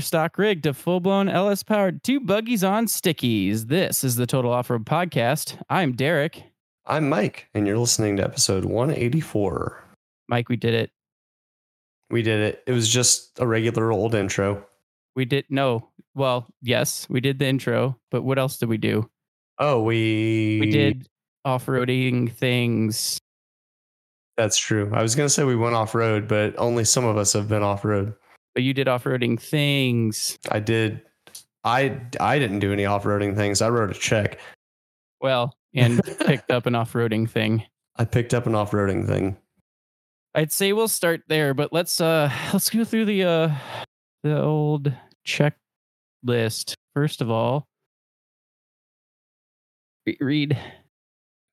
your stock rig to full blown LS powered two buggies on stickies. This is the Total Off Road Podcast. I'm Derek. I'm Mike, and you're listening to episode 184. Mike, we did it. We did it. It was just a regular old intro. We did no. Well, yes, we did the intro, but what else did we do? Oh, we We did off roading things. That's true. I was gonna say we went off road, but only some of us have been off road. But you did off roading things. I did. I I didn't do any off roading things. I wrote a check. Well, and picked up an off roading thing. I picked up an off roading thing. I'd say we'll start there, but let's uh let's go through the uh the old checklist. First of all, read.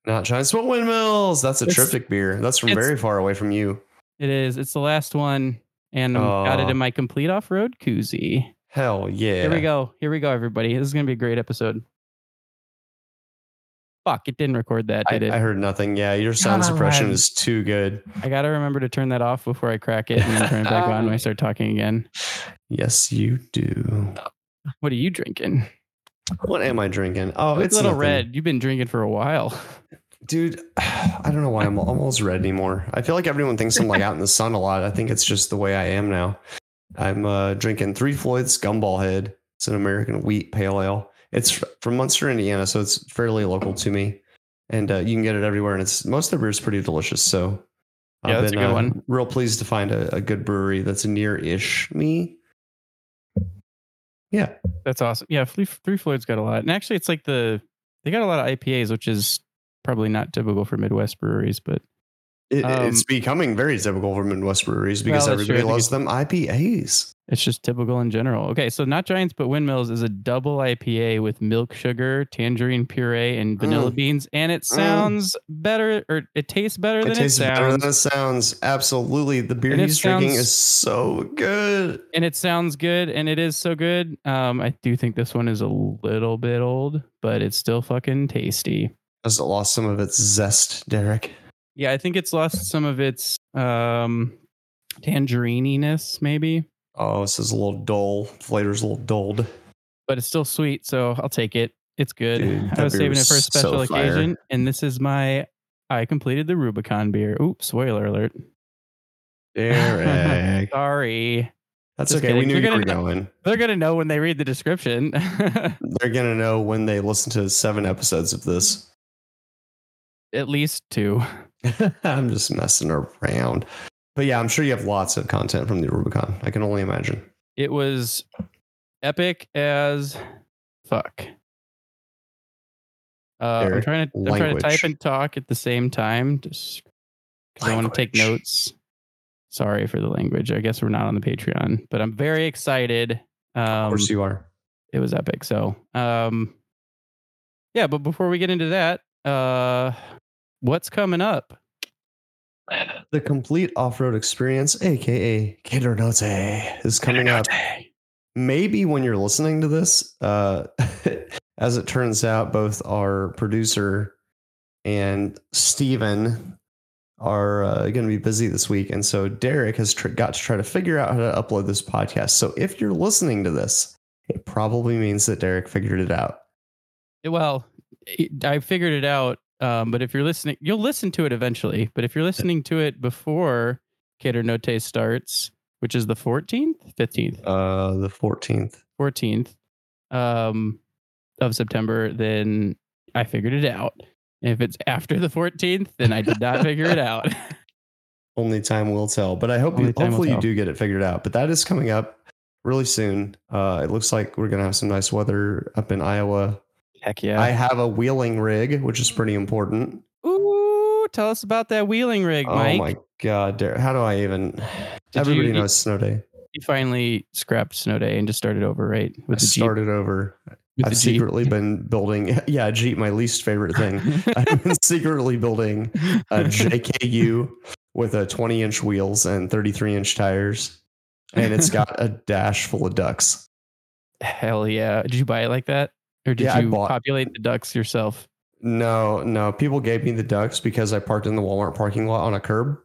Not giant smoke windmills. That's a It's- triptych beer. That's from very far away from you. It is. It's the last one, and I got it in my complete off road koozie. Hell yeah. Here we go. Here we go, everybody. This is gonna be a great episode. Fuck! It didn't record that, I, did it? I heard nothing. Yeah, your sound God. suppression is too good. I gotta remember to turn that off before I crack it and then turn it back on when I start talking again. Yes, you do. What are you drinking? What am I drinking? Oh, It's it's little nothing. red. You've been drinking for a while. dude. I don't know why I'm almost red anymore. I feel like everyone thinks I'm like out in the sun a lot. I think it's just the way I am now. I'm uh, drinking Three Floyd's Gumball Head. It's an American wheat pale ale. It's from Munster, Indiana, so it's fairly local to me, and uh, you can get it everywhere. And it's most of the beer is pretty delicious. So Yeah, that's a good uh, one. Real pleased to find a, a good brewery that's near-ish me. Yeah, That's awesome. Yeah, Three, Three Floyd's got a lot, and actually, it's like the they got a lot of IPAs, which is probably not typical for Midwest breweries, but it, Um, it's becoming very typical for Midwest breweries because Well, true. everybody loves them IPAs. it's just typical in general. Okay, so not Giants, but Windmills is a double IPA with milk sugar, tangerine puree, and vanilla Mm. beans, and it sounds better, or it tastes better than It it, tastes better sounds. than it sounds. Absolutely. The beer And it he's drinking sounds- is so good. and it sounds good and it is so good. Um, I do think this one is a little bit old, but it's still fucking tasty. Has it lost some of its zest, Derek? Yeah, I think it's lost some of its um tangerininess, maybe, Oh, this is a little dull. Flavor's a little dulled. but it's still sweet, so I'll take it. It's good. Dude, I was saving it for a special fire. occasion, and this is my I completed the Rubicon beer. Oops, spoiler alert. Derek. Sorry. That's Just okay. We kidding. knew You're you were gonna going. They're gonna know when they read the description. They're to know when they listen to seven episodes of this. At least two. I'm just messing around. But yeah, I'm sure you have lots of content from the Rubicon. I can only imagine. It was epic as fuck. Uh, I'm trying to I'm trying to type and talk at the same time, just because I want to take notes. Sorry for the language. I guess we're not on the Patreon, but I'm very excited. Of Um, course you are. it was epic. So, um, yeah. But before we get into that, uh, what's coming up? The complete off-road experience, aka Gator Note, is coming up. maybe when you're listening to this, uh, as it turns out, both our producer and Steven are uh, going to be busy this week. And so Derek has tr- got to try to figure out how to upload this podcast. So if you're listening to this, it probably means that Derek figured it out. Well, I figured it out. Um, but if you're listening, you'll listen to it eventually. But if you're listening to it before Cater Note starts, which is the 14th, 15th, Uh, the 14th. 14th um, of September, then I figured it out. If it's after the 14th, then I did not figure it out. Only time will tell. But I hope Only you, hopefully you do get it figured out. But that is coming up really soon. Uh, it looks like we're gonna have some nice weather up in Iowa. Heck yeah. I have a wheeling rig, which is pretty important. Ooh, tell us about that wheeling rig, oh Mike. Oh my god, Derek, how do I even? Did Everybody you- knows snow day. You finally scrapped Snow Day and just started over, right? I With Jeep. started over. With I've secretly been building. Yeah, Jeep, my least favorite thing. I've been secretly building a JKU with a 20 inch wheels and 33 inch tires, and it's got a dash full of ducks. Hell yeah. Did you buy it like that? Or did Yeah, you populate the ducks yourself? No, no, people gave me the ducks because I parked in the Walmart parking lot on a curb,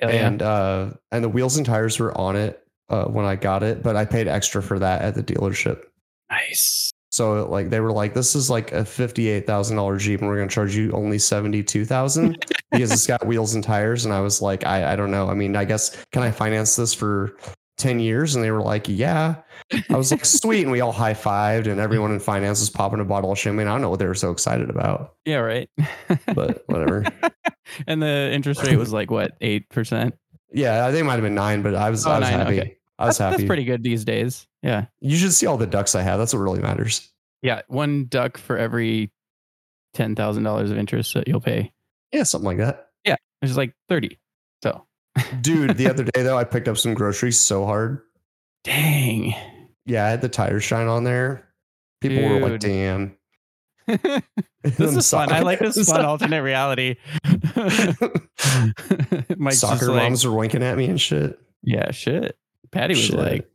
Hell yeah. and uh, and the wheels and tires were on it. uh, when I got it, but I paid extra for that at the dealership. Nice. So like they were like, this is like a fifty-eight thousand dollar Jeep, and we're gonna charge you only seventy-two thousand because it's got wheels and tires. And I was like, I I don't know. I mean, I guess can I finance this for ten years? And they were like, yeah. I was like, sweet, and we all high fived, and everyone in finance was popping a bottle of champagne. I don't know what they were so excited about, Yeah, right. but whatever. and the interest rate was like what eight percent. yeah, I think it might have been nine, but I was Oh, I was nine, happy. okay. I was That's, happy. that's pretty good these days. Yeah, You should see all the ducks I have. That's what really matters. yeah. One duck for every ten thousand dollars of interest that you'll pay. Yeah, something like that. Which is like thirty. So Dude, the other day though, I picked up some groceries so hard. dang. Yeah, I had the tires shine on there. People were like, damn. this is fun. I like this fun alternate reality. Mike's just Soccer like, moms were winking at me and shit. yeah, shit. Patty was Shit. like,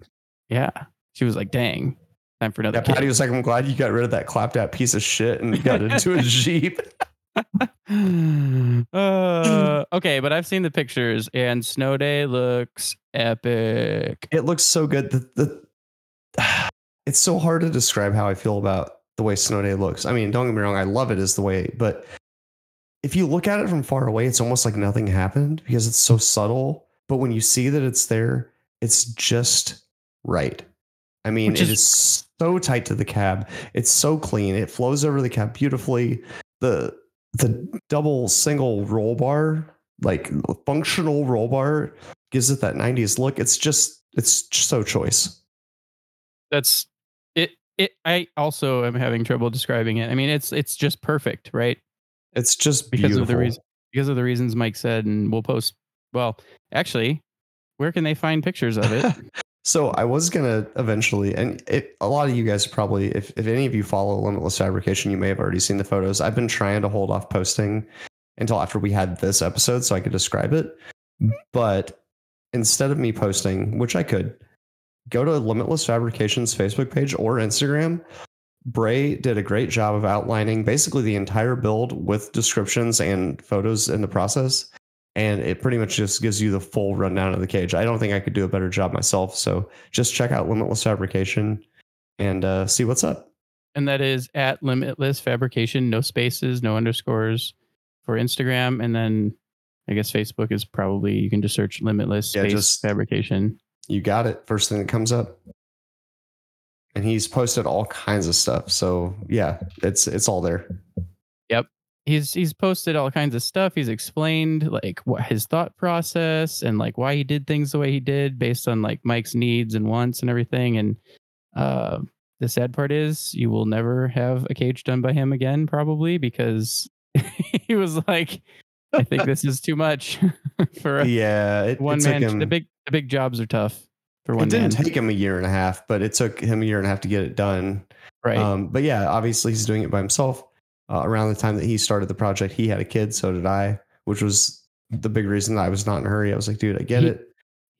yeah. She was like, dang, time for another Yeah. Patty was like, I'm glad you got rid of that clapped out piece of shit and got into a Jeep. Uh, okay, but I've seen the pictures and Snow Day looks epic. It looks so good. The, the it's so hard to describe how I feel about the way Snow Day looks. I mean, don't get me wrong, I love it as the way, but if you look at it from far away, it's almost like nothing happened because it's so subtle. But when you see that it's there, it's just right. I mean, Which it is- is so tight to the cab. It's so clean. It flows over the cab beautifully. The the double single roll bar, like functional roll bar, gives it that 90s look. It's just it's so choice. That's it. It. I also am having trouble describing it. I mean, it's it's just perfect, right? It's just Because beautiful. of the reason because of the reasons Mike said, and we'll post. Well, actually, where can they find pictures of it? So I was gonna eventually, and it, a lot of you guys probably, if, if any of you follow Limitless Fabrication, you may have already seen the photos. I've been trying to hold off posting until after we had this episode so I could describe it. But instead of me posting, which I could, go to Limitless Fabrication's Facebook page or Instagram. Bray did a great job of outlining basically the entire build with descriptions and photos in the process and it pretty much just gives you the full rundown of the cage. I don't think I could do a better job myself. So just check out Limitless Fabrication and uh, see what's up. and that is at Limitless Fabrication, no spaces, no underscores for Instagram, and then I guess Facebook is probably you can just search Limitless Yeah, Space just- Fabrication. You got it. First thing that comes up. And he's posted all kinds of stuff. So yeah, it's it's all there. He's he's posted all kinds of stuff. He's explained like what his thought process and like why he did things the way he did based on like Mike's needs and wants and everything. And uh, the sad part is you will never have a cage done by him again, probably because he was like, I think this is too much for a Yeah, it, one it man. him. The big the big jobs are tough for one man. It didn't take him a year and a half, but it took him a year and a half to get it done. right. Um, but yeah, obviously he's doing it by himself. Uh, around the time that he started the project, he had a kid, so did I, which was the big reason that I was not in a hurry. I was like, dude, I get He- it.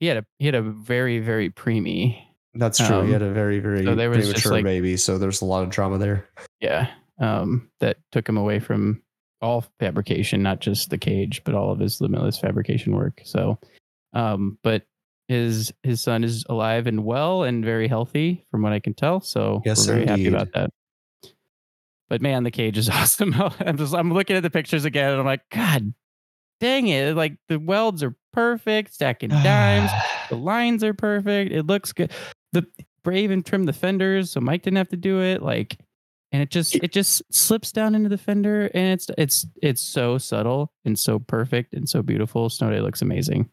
he had a he had a very very preemie. That's true. um, he had a very, very so premature like- baby, so there's a lot of drama there. Yeah. Um, that took him away from all fabrication, not just the cage, but all of his limitless fabrication work. So, um, but his his son is alive and well and very healthy, from what I can tell. So Yes, we're very happy about that. But man, the cage is awesome. I'm just I'm looking at the pictures again, and I'm like, God, dang it! Like the welds are perfect, stacking dimes. The lines are perfect. It looks good. The Brave and trim the fenders, so Mike didn't have to do it. Like, and it just it just slips down into the fender, and it's it's it's so subtle and so perfect and so beautiful. Snow Day looks amazing.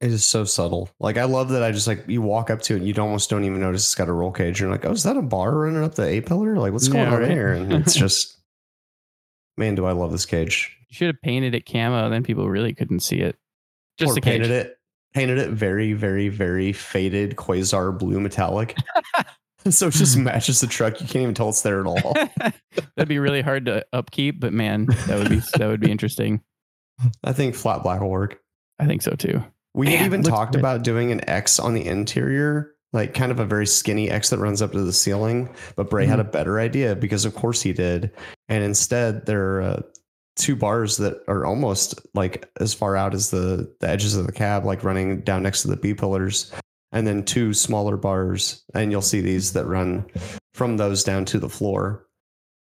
It is so subtle. Like I love that I just like you walk up to it and you almost don't even notice it's got a roll cage. You're like, oh, is that a bar running up the A pillar? Like, what's going Yeah, on right. there? And it's just, man, do I love this cage. You should have painted it camo, then people really couldn't see it. Just or the cage. painted it, painted it very, very, very faded quasar blue metallic. so it just matches the truck. You can't even tell it's there at all. That'd be really hard to upkeep, but man, that would be that would be interesting. I think flat black will work. I think so too. We Man, had even talked good. about doing an X on the interior, like kind of a very skinny X that runs up to the ceiling. But Bray Mm-hmm. had a better idea because, of course, he did. And instead, there are uh, two bars that are almost like as far out as the, the edges of the cab, like running down next to the B pillars. and then two smaller bars, and you'll see these that run from those down to the floor.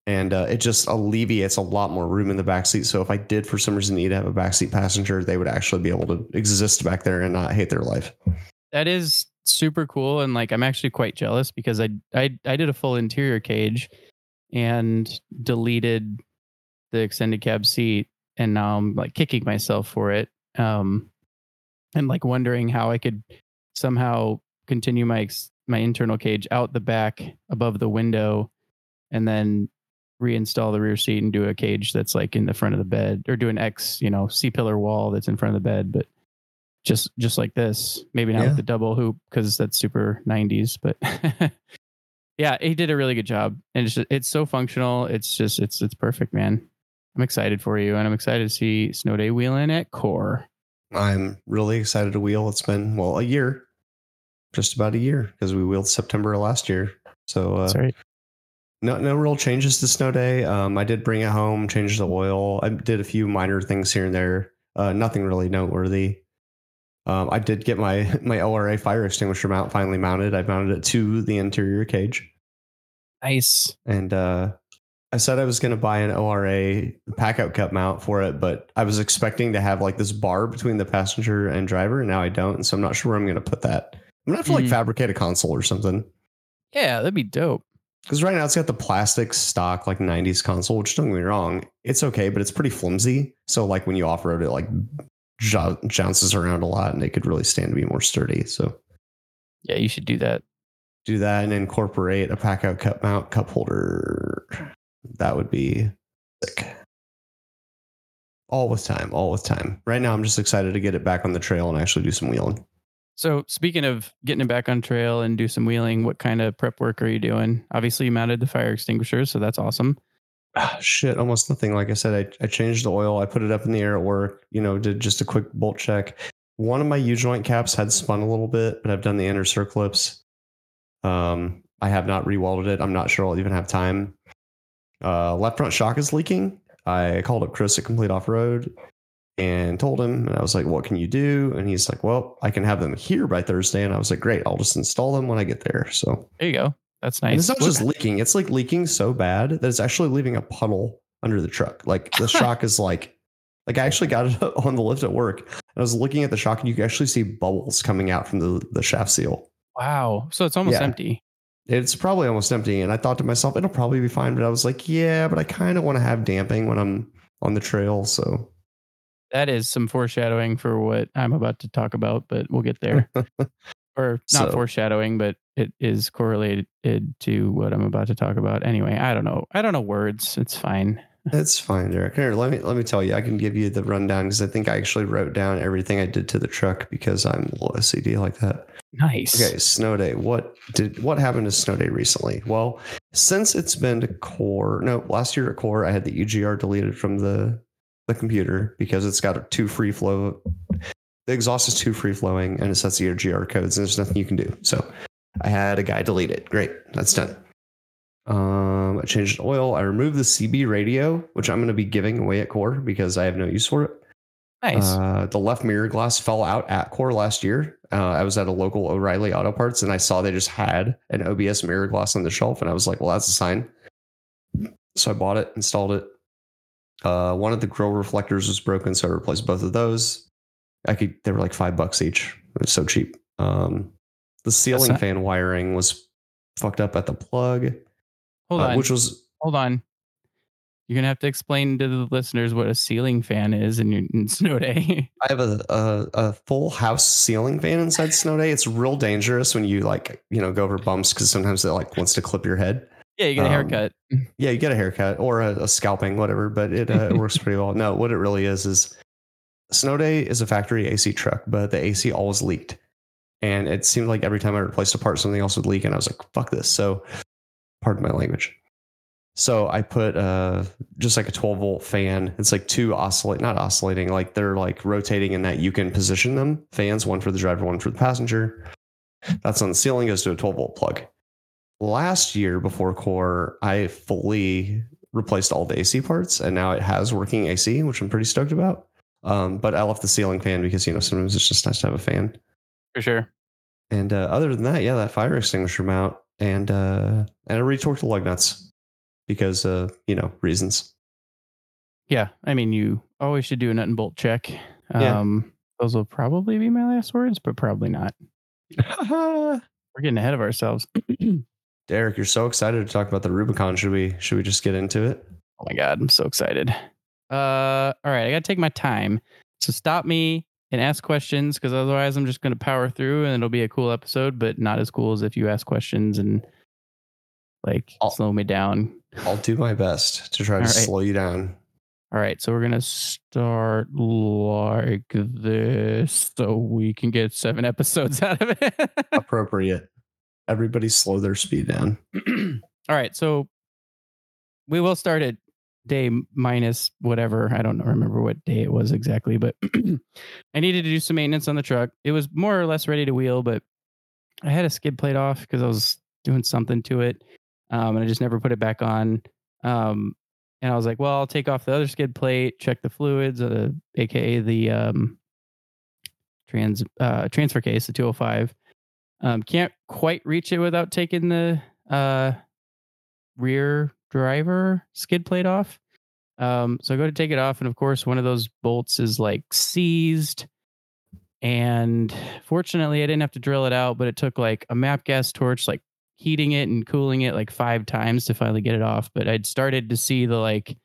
And uh, it just alleviates a lot more room in the backseat. So if I did for some reason need to have a backseat passenger, they would actually be able to exist back there and not hate their life. That is super cool, and like I'm actually quite jealous because I I I did a full interior cage and deleted the extended cab seat, and now I'm like kicking myself for it. Um, and like wondering how I could somehow continue my my internal cage out the back above the window, and then reinstall the rear seat and do a cage that's like in the front of the bed, or do an X, you know, C pillar wall that's in front of the bed, but just just like this. Maybe not Yeah. with the double hoop because that's super 90s, but yeah, he did a really good job, and it's just, it's so functional. It's just it's it's perfect, man. I'm excited for you, and I'm excited to see Snow Day wheeling at Core. I'm really excited to wheel. It's been well a year, just about a year because we wheeled September of last year. So uh, right. No no real changes to Snow Day. Um, I did bring it home, changed the oil. I did a few minor things here and there. Uh, nothing really noteworthy. Um, I did get my my ORA fire extinguisher mount finally mounted. I mounted it to the interior cage. Nice. and uh, I said I was going to buy an ORA pack out cup mount for it, but I was expecting to have like this bar between the passenger and driver, and now I don't. And so I'm not sure where I'm going to put that. I'm gonna have to like Mhm. fabricate a console or something Yeah, that'd be dope. Because right now it's got the plastic stock like 90s console, which don't get me wrong, it's okay, but it's pretty flimsy. So like when you off road, it like jo- jounces around a lot, and it could really stand to be more sturdy. So Yeah, you should do that. do that and incorporate a pack out cup mount cup holder. That would be sick. All with time, all with time. Right now, I'm just excited to get it back on the trail and actually do some wheeling. So speaking of getting it back on trail and do some wheeling, what kind of prep work are you doing? Obviously, you mounted the fire extinguisher, so that's awesome. Ah, shit, almost nothing. Like I said, I, I changed the oil. I put it up in the air at work. You know, did just a quick bolt check. One of my U joint caps had spun a little bit, but I've done the inner circlips. Um, I have not rewelded it. I'm not sure I'll even have time. Uh, left front shock is leaking. I called up Chris at Complete Off Road and told him, and I was like, "What can you do?" And he's like, "Well, I can have them here by Thursday." And I was like, "Great, I'll just install them when I get there." So There you go. That's and nice. it's not just leaking; it's like leaking so bad that it's actually leaving a puddle under the truck. Like the shock is like, like I actually got it on the lift at work. And I was looking at the shock, and you can actually see bubbles coming out from the the shaft seal. wow. So it's almost Yeah. empty. It's probably almost empty, and I thought to myself, it'll probably be fine. But I was like, yeah, but I kind of want to have damping when I'm on the trail. So That is some foreshadowing for what I'm about to talk about, but we'll get there. or not So- foreshadowing, but it is correlated to what I'm about to talk about. Anyway, I don't know. I don't know words. It's fine. it's fine, Derek. Here, let me let me tell you. I can give you the rundown because I think I actually wrote down everything I did to the truck because I'm a little OCD like that. Nice. Okay, snow day. What did what happened to snow day recently? Well, since it's been to core, no, last year at core, I had the EGR deleted from the the computer because it's got a two free flow. The exhaust is too free flowing and it sets the EGR codes, and there's nothing you can do. So I had a guy delete it. Great, that's done. Um, I changed oil. I removed the CB radio, which I'm going to be giving away at core because I have no use for it. Nice. Uh, the left mirror glass fell out at core last year. Uh, I was at a local O'Reilly Auto Parts and I saw they just had an OBS mirror glass on the shelf, and I was like, "Well, that's a sign." So I bought it, installed it. Uh, one of the grill reflectors was broken, so I replaced both of those. I could they were like five bucks each. It was so cheap. Um, the ceiling not- fan wiring was fucked up at the plug, Hold uh, on. which was Hold on. You're gonna have to explain to the listeners what a ceiling fan is in your in snow day. I have a, a a full house ceiling fan inside Snow Day. It's real dangerous when you like you know go over bumps because sometimes it like wants to clip your head. Yeah, you get a Um, haircut. Yeah, you get a haircut or a, a scalping, whatever. But it, uh, it works pretty well. No, what it really is is Snow Day is a factory AC truck, but the AC always leaked, and it seemed like every time I replaced a part, something else would leak, and I was like, "Fuck this!" So, pardon my language. So I put uh just like a 12 volt fan. It's like two oscillate, not oscillating, like they're like rotating in that you can position them. Fans, one for the driver, one for the passenger. That's on the ceiling, goes to a 12 volt plug. Last year before core, I fully replaced all the AC parts and now it has working AC, which I'm pretty stoked about. Um, but I left the ceiling fan because you know sometimes it's just nice to have a fan. For sure. And uh, other than that, yeah, that fire extinguisher mount and uh, and I retorqued the lug nuts because uh, you know reasons. Yeah, I mean, you always should do a nut and bolt check. Yeah. Um, those will probably be my last words, but probably not. We're getting ahead of ourselves. Derek, you're so excited to talk about the Rubicon. Should we should we just get into it? Oh my god, I'm so excited. Uh, all right, I gotta take my time. So stop me and ask questions because otherwise I'm just gonna power through and it'll be a cool episode, but not as cool as if you ask questions and like I'll- slow me down. I'll do my best to try to right. slow you down. All right, so we're gonna start like this so we can get seven episodes out of it. Appropriate. Everybody slow their speed down. All right, so we will start at day minus whatever. I don't remember what day it was exactly, but I needed to do some maintenance on the truck. It was more or less ready to wheel, but I had a skid plate off because I was doing something to it, um, and I just never put it back on. Um, and I was like, well, I'll take off the other skid plate, check the fluids, uh, aka the um, trans uh, transfer case, the 205. Um, can't quite reach it without taking the uh, rear driver skid plate off. Um, so I go to take it off, and of course, one of those bolts is like seized. And fortunately, I didn't have to drill it out, but it took like a MAPP gas torch, like heating it and cooling it like five times to finally get it off. But I'd started to see the like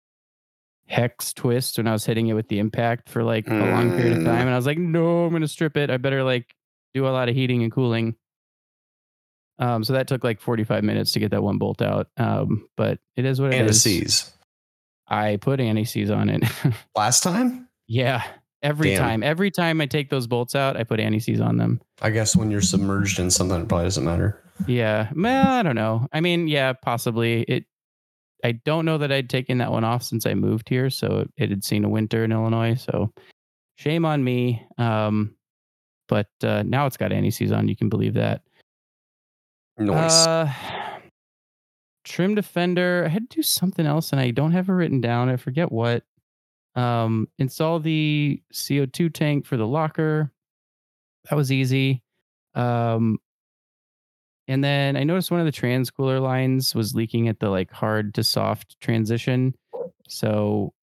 hex twist when I was hitting it with the impact for like a long period of Mm. time. And I was like, no, I'm going to strip it. I better like do a lot of heating and cooling. Um, so that took like 45 minutes to get that one bolt out. Um, but it is what it is. Anti-seize. I put anti-seize on it. Last time? yeah. Every Damn. time, every time I take those bolts out, I put anti-seize on them. I guess when you're submerged in something, it probably doesn't matter. Yeah. Well, I don't know. I mean, yeah, possibly. It I don't know that I'd taken that one off since I moved here, so it had seen a winter in Illinois. So shame on me. Um, but uh, now it's got anti-seize on. You can believe that. Noise. Uh, trim defender. I had to do something else, and I don't have it written down. I forget what. Um, install the CO2 tank for the locker. That was easy. Um, and then I noticed one of the trans cooler lines was leaking at the like hard to soft transition. So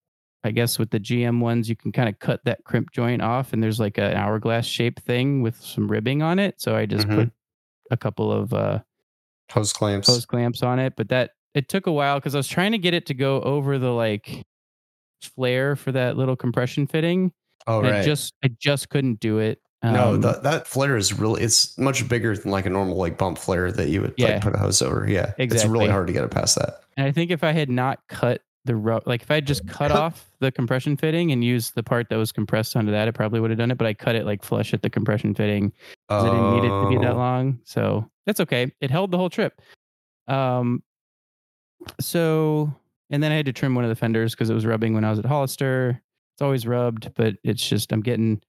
I guess with the GM ones, you can kind of cut that crimp joint off, and there's like an hourglass shaped thing with some ribbing on it. So I just Mhm. put a couple of uh, Hose clamps. hose clamps on it, but that it took a while because I was trying to get it to go over the like flare for that little compression fitting. oh, and I right. just I just couldn't do it. no, Um, that that flare is really it's much bigger than like a normal like bump flare that you would Yeah. like put a hose over. Yeah. It's really hard to get it past that. and I think if I had not cut the ru- like if I had just cut off the compression fitting and used the part that was compressed onto that, it probably would have done it. But I cut it like flush at the compression fitting 'cause I didn't need it to be that Oh. long. So that's okay. It held the whole trip. Um, so and then I had to trim one of the fenders because it was rubbing when I was at Hollister. It's always rubbed, but it's just I'm getting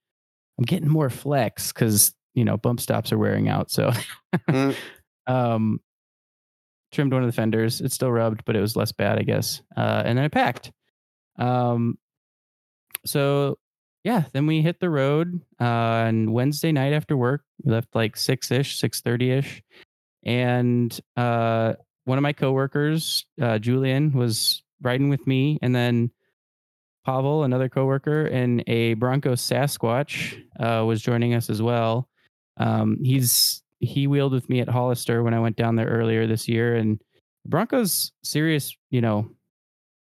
I'm getting more flex because you know bump stops are wearing out. So Mm. um trimmed one of the fenders. It's still rubbed, but it was less bad, I guess. Uh, and then I packed. Um, so yeah, then we hit the road uh, on Wednesday night after work. We left like six ish, six thirty ish, and uh, one of my coworkers, uh, Julian, was riding with me, and then Pavel, another coworker, and a Bronco Sasquatch uh, was joining us as well. Um, he's he wheeled with me at Hollister when I went down there earlier this year, and Bronco's serious, you know,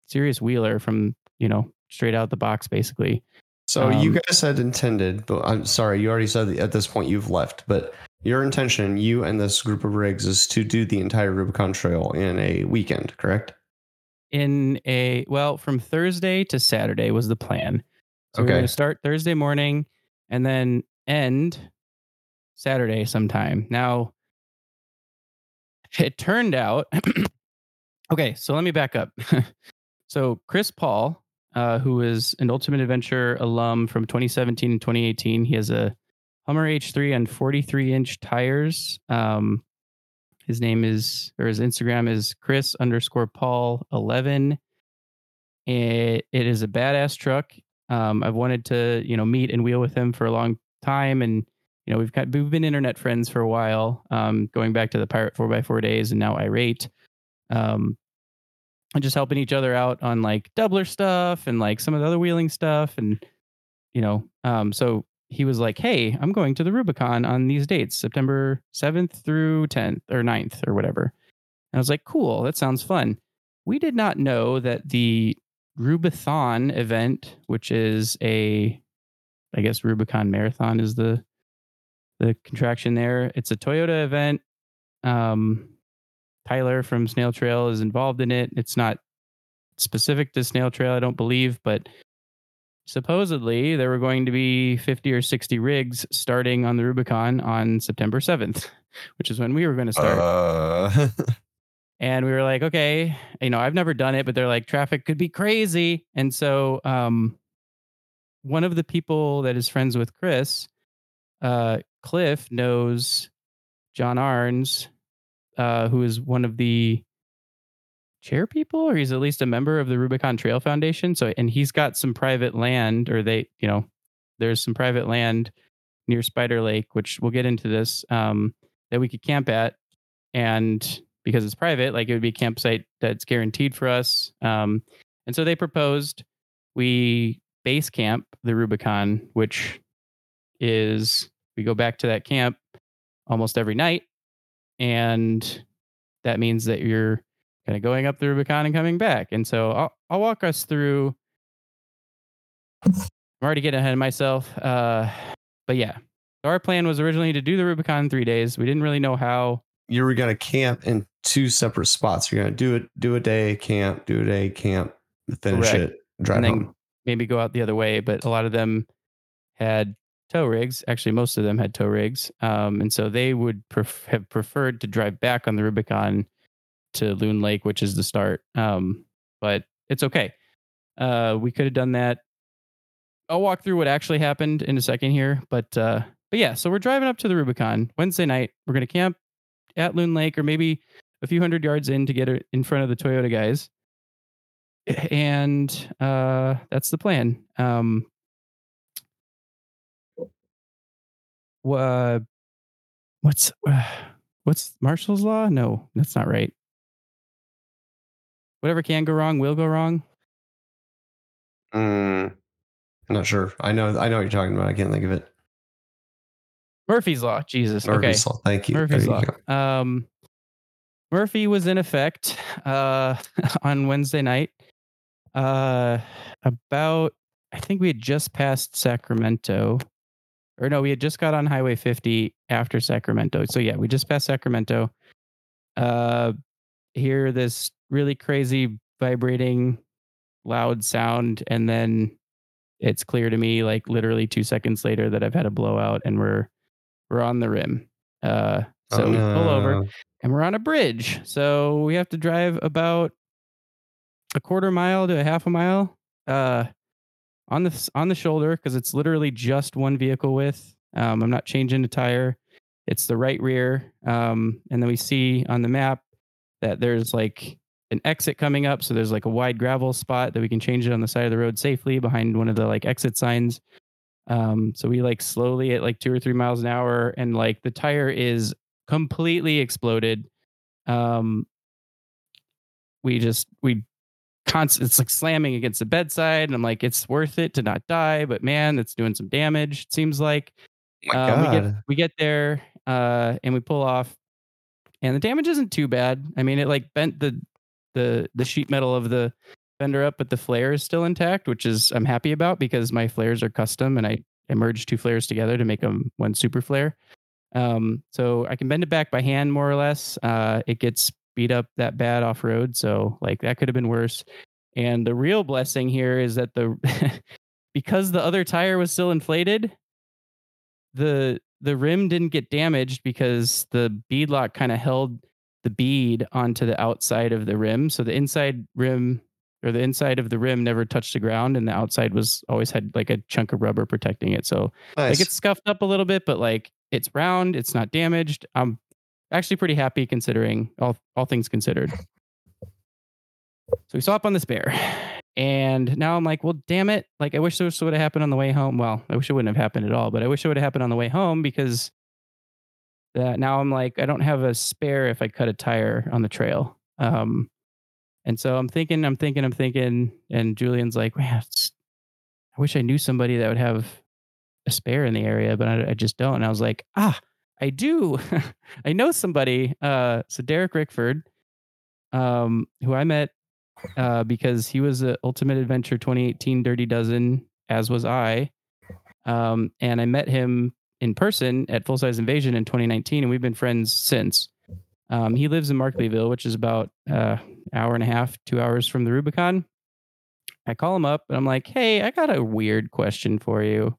serious wheeler from you know straight out the box, basically. So you Um, guys had intended, but I'm sorry, you already said at this point you've left, but your intention, you and this group of rigs, is to do the entire Rubicon Trail in a weekend, correct? in a well from Thursday to Saturday was the plan. So we're Okay. going to start Thursday morning and then end Saturday sometime. Now it turned out Okay, so let me back up. so Chris Paul, uh, who is an Ultimate Adventure alum from 2017 and 2018, he has a Hummer H3 on 43 inch tires. Um, his name is, or his Instagram is Chris underscore Paul 11. It, it is a badass truck. Um, I've wanted to, you know, meet and wheel with him for a long time, and you know we've got we've been internet friends for a while, um, going back to the Pirate Four x Four days, and now Irate, um, and just helping each other out on like doubler stuff and like some of the other wheeling stuff, and you know, um, so he was like, "Hey, I'm going to the Rubicon on these dates, September 7th through 10th or 9th or whatever." And I was like, "Cool, that sounds fun." We did not know that the Rubithon event, which is a I guess Rubicon Marathon is the the contraction there. It's a Toyota event. Um, Tyler from Snail Trail is involved in it. It's not specific to Snail Trail, I don't believe, but supposedly there were going to be 50 or 60 rigs starting on the Rubicon on September 7th, which is when we were going to start. Uh, and we were like, okay, you know, I've never done it, but they're like, traffic could be crazy. And so, um, one of the people that is friends with Chris, uh, Cliff knows John Arns, uh, who is one of the chair people, or he's at least a member of the Rubicon Trail Foundation. So, and he's got some private land, or they, you know, there's some private land near Spider Lake, which we'll get into this, um, that we could camp at. And because it's private, like it would be a campsite that's guaranteed for us. Um, and so they proposed we base camp the Rubicon, which is we go back to that camp almost every night. And that means that you're kind of going up the Rubicon and coming back. And so I'll, I'll walk us through. I'm already getting ahead of myself. Uh, but yeah, our plan was originally to do the Rubicon in three days. We didn't really know how. you were going to camp in two separate spots. You're going to do it, do a day camp, do a day camp, finish Correct. it, drive and then home. maybe go out the other way. But a lot of them had tow rigs. Actually, most of them had tow rigs. Um, and so they would pref- have preferred to drive back on the Rubicon to Loon Lake, which is the start. Um, but it's okay. Uh, we could have done that. I'll walk through what actually happened in a second here, but uh, but yeah. So we're driving up to the Rubicon Wednesday night. We're gonna camp at Loon Lake, or maybe a few hundred yards in to get in front of the Toyota guys. And uh, that's the plan. Um, wha- what's what's Marshall's law? No, that's not right. Whatever can go wrong will go wrong. Mm, I'm not sure. I know. I know what you're talking about. I can't think of it. Murphy's law. Jesus. okay. Murphy's Law. Thank you. Murphy's There law. you. Um, Murphy was in effect uh, on Wednesday night. Uh, about I think we had just passed Sacramento, or no, we had just got on Highway 50 after Sacramento. So yeah, we just passed Sacramento. Uh, hear this really crazy vibrating, loud sound, and then it's clear to me, like literally two seconds later, that I've had a blowout and we're we're on the rim. Uh, so Oh, we pull over and we're on a bridge. So we have to drive about a quarter mile to a half a mile uh, on the on the shoulder because it's literally just one vehicle width. Um, I'm not changing the tire. It's the right rear. Um, and then we see on the map that there's like an exit coming up. So there's like a wide gravel spot that we can change it on the side of the road safely behind one of the like exit signs. Um, so we like slowly at like two or three miles an hour, and like the tire is completely exploded. Um, we just we constant it's like slamming against the bedside, and I'm like, it's worth it to not die, but man, it's doing some damage. It seems like Oh uh, we get we get there uh, and we pull off, and the damage isn't too bad. I mean, it like bent the the the sheet metal of the fender up, but the flare is still intact, which is I'm happy about because my flares are custom, and I, I merged two flares together to make them one super flare. Um, so I can bend it back by hand more or less. Uh, it gets beat up that bad off road, so like that could have been worse. And the real blessing here is that the because the other tire was still inflated, the the rim didn't get damaged because the bead lock kind of held the bead onto the outside of the rim. So the inside rim or the inside of the rim never touched the ground and the outside was always had like a chunk of rubber protecting it. So Nice. like it's scuffed up a little bit, but like it's round, it's not damaged. I'm actually pretty happy considering all all things considered. So we swap on the spare, And now I'm like, well, damn it. Like, I wish this would have happened on the way home. Well, I wish it wouldn't have happened at all, but I wish it would have happened on the way home because that now I'm like, I don't have a spare if I cut a tire on the trail. Um, and so I'm thinking, I'm thinking, I'm thinking, and Julian's like, man, I wish I knew somebody that would have a spare in the area, but I, I just don't. And I was like, ah, I do. I know somebody. Uh, so Derek Rickford, um, who I met uh, because he was a Ultimate Adventure 2018 Dirty Dozen, as was I. Um, and I met him in person at Full Size Invasion in 2019, and we've been friends since. Um, he lives in Markleeville, which is about uh, hour and a half, two hours from the Rubicon. I call him up and I'm like, "Hey, I got a weird question for you.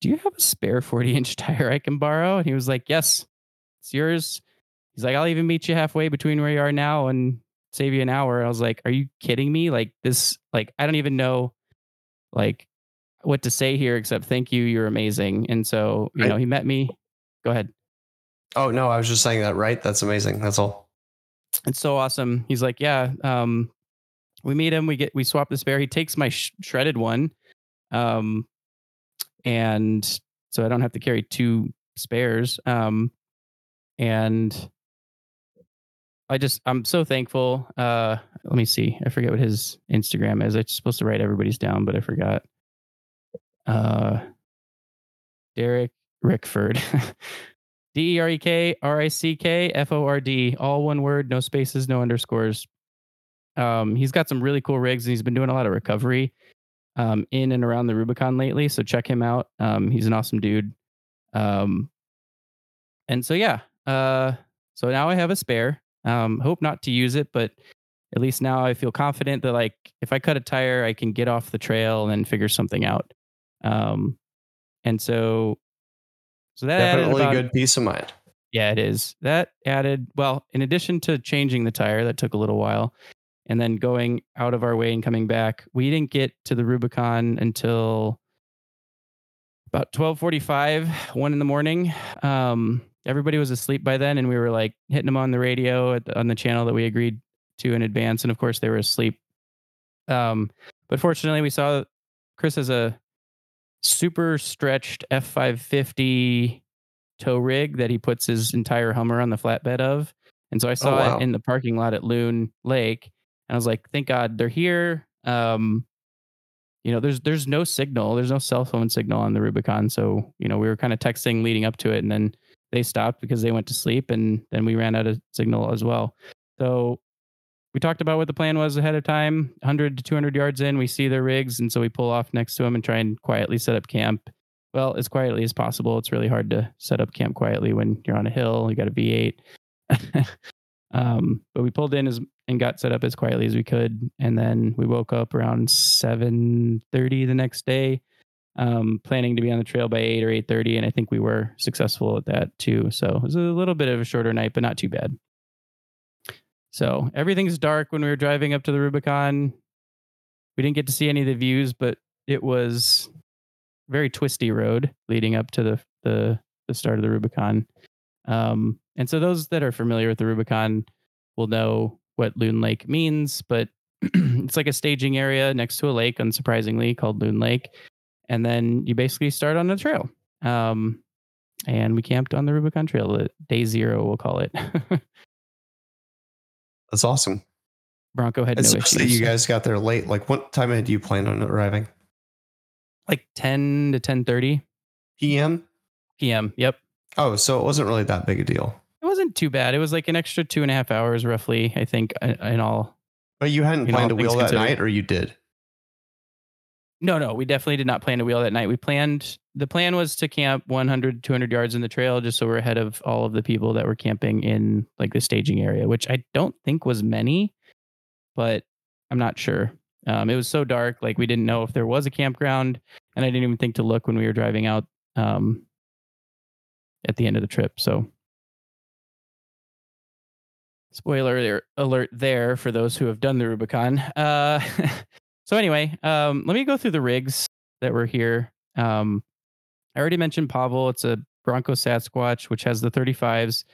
Do you have a spare 40 inch tire I can borrow?" And he was like, "Yes, it's yours." He's like, "I'll even meet you halfway between where you are now and save you an hour." I was like, "Are you kidding me? Like this? Like I don't even know, like what to say here except thank you. You're amazing." And so you Right. know, he met me. Go ahead. Oh no, I was just saying that. Right? That's amazing. That's all. It's so awesome. He's like, yeah. Um, we meet him. We get we swap the spare. He takes my sh- shredded one, um, and so I don't have to carry two spares. Um, and I just I'm so thankful. Uh, let me see. I forget what his Instagram is. I'm supposed to write everybody's down, but I forgot. Uh, Derek Rickford. D E R E K R I C K F O R D, all one word, no spaces, no underscores. Um, he's got some really cool rigs and he's been doing a lot of recovery um, in and around the Rubicon lately. So check him out. Um, he's an awesome dude. Um, and so, yeah. Uh, so now I have a spare. Um, hope not to use it, but at least now I feel confident that, like, if I cut a tire, I can get off the trail and figure something out. Um, and so, so that Definitely about- good peace of mind. yeah, it is. That added, well, in addition to changing the tire, that took a little while, and then going out of our way and coming back, we didn't get to the Rubicon until about 1245, one in the morning. Um, everybody was asleep by then, and we were like hitting them on the radio at the, on the channel that we agreed to in advance. And of course, they were asleep. Um, but fortunately, we saw Chris has a super stretched F550 tow rig that he puts his entire Hummer on the flatbed of. And so I saw wow. it in the parking lot at Loon Lake. And I was like, thank God they're here. Um, you know, there's there's no signal, there's no cell phone signal on the Rubicon. So, you know, we were kind of texting leading up to it and then they stopped because they went to sleep and then we ran out of signal as well. So we talked about what the plan was ahead of time. 100 to 200 yards in, we see their rigs, and so we pull off next to them and try and quietly set up camp. Well, as quietly as possible. It's really hard to set up camp quietly when you're on a hill. You got a V8. um, but we pulled in as and got set up as quietly as we could, and then we woke up around 7:30 the next day, um, planning to be on the trail by 8 or 8:30, and I think we were successful at that too. So it was a little bit of a shorter night, but not too bad. So everything's dark when we were driving up to the Rubicon. We didn't get to see any of the views, but it was very twisty road leading up to the the, the start of the Rubicon. Um, and so those that are familiar with the Rubicon will know what Loon Lake means, but it's like a staging area next to a lake, unsurprisingly, called Loon Lake. And then you basically start on the trail. Um, and we camped on the Rubicon Trail, day zero, we'll call it. That's awesome. Bronco had It's no issues. you guys got there late. Like, what time had you planned on arriving? like 10 to 10:30 PM. p.m. Yep. Oh, so it wasn't really that big a deal. It wasn't too bad. It was like an extra two and a half hours, roughly. I think in all. But you hadn't planned a wheel that considered. night, or you did? No, no, we definitely did not plan to wheel that night. We planned the plan was to camp 100, 200 yards in the trail, just so we're ahead of all of the people that were camping in like the staging area, which I don't think was many, but I'm not sure. Um, it was so dark, like we didn't know if there was a campground, and I didn't even think to look when we were driving out um, at the end of the trip. So, spoiler alert- there for those who have done the Rubicon. Uh, so anyway, um, let me go through the rigs that were here. Um, I already mentioned Pavel. It's a Bronco Sasquatch, which has the 35s,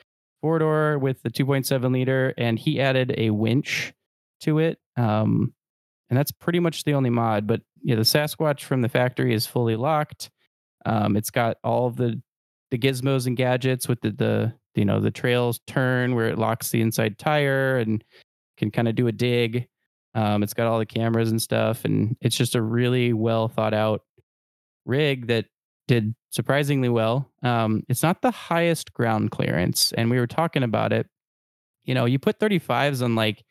four door with the 2.7 liter, and he added a winch to it. Um, and that's pretty much the only mod. But yeah, the Sasquatch from the factory is fully locked. Um, it's got all the the gizmos and gadgets with the the you know the trails turn where it locks the inside tire and can kind of do a dig. Um, it's got all the cameras and stuff, and it's just a really well thought out rig that did surprisingly well. Um, it's not the highest ground clearance, and we were talking about it. You know, you put 35s on like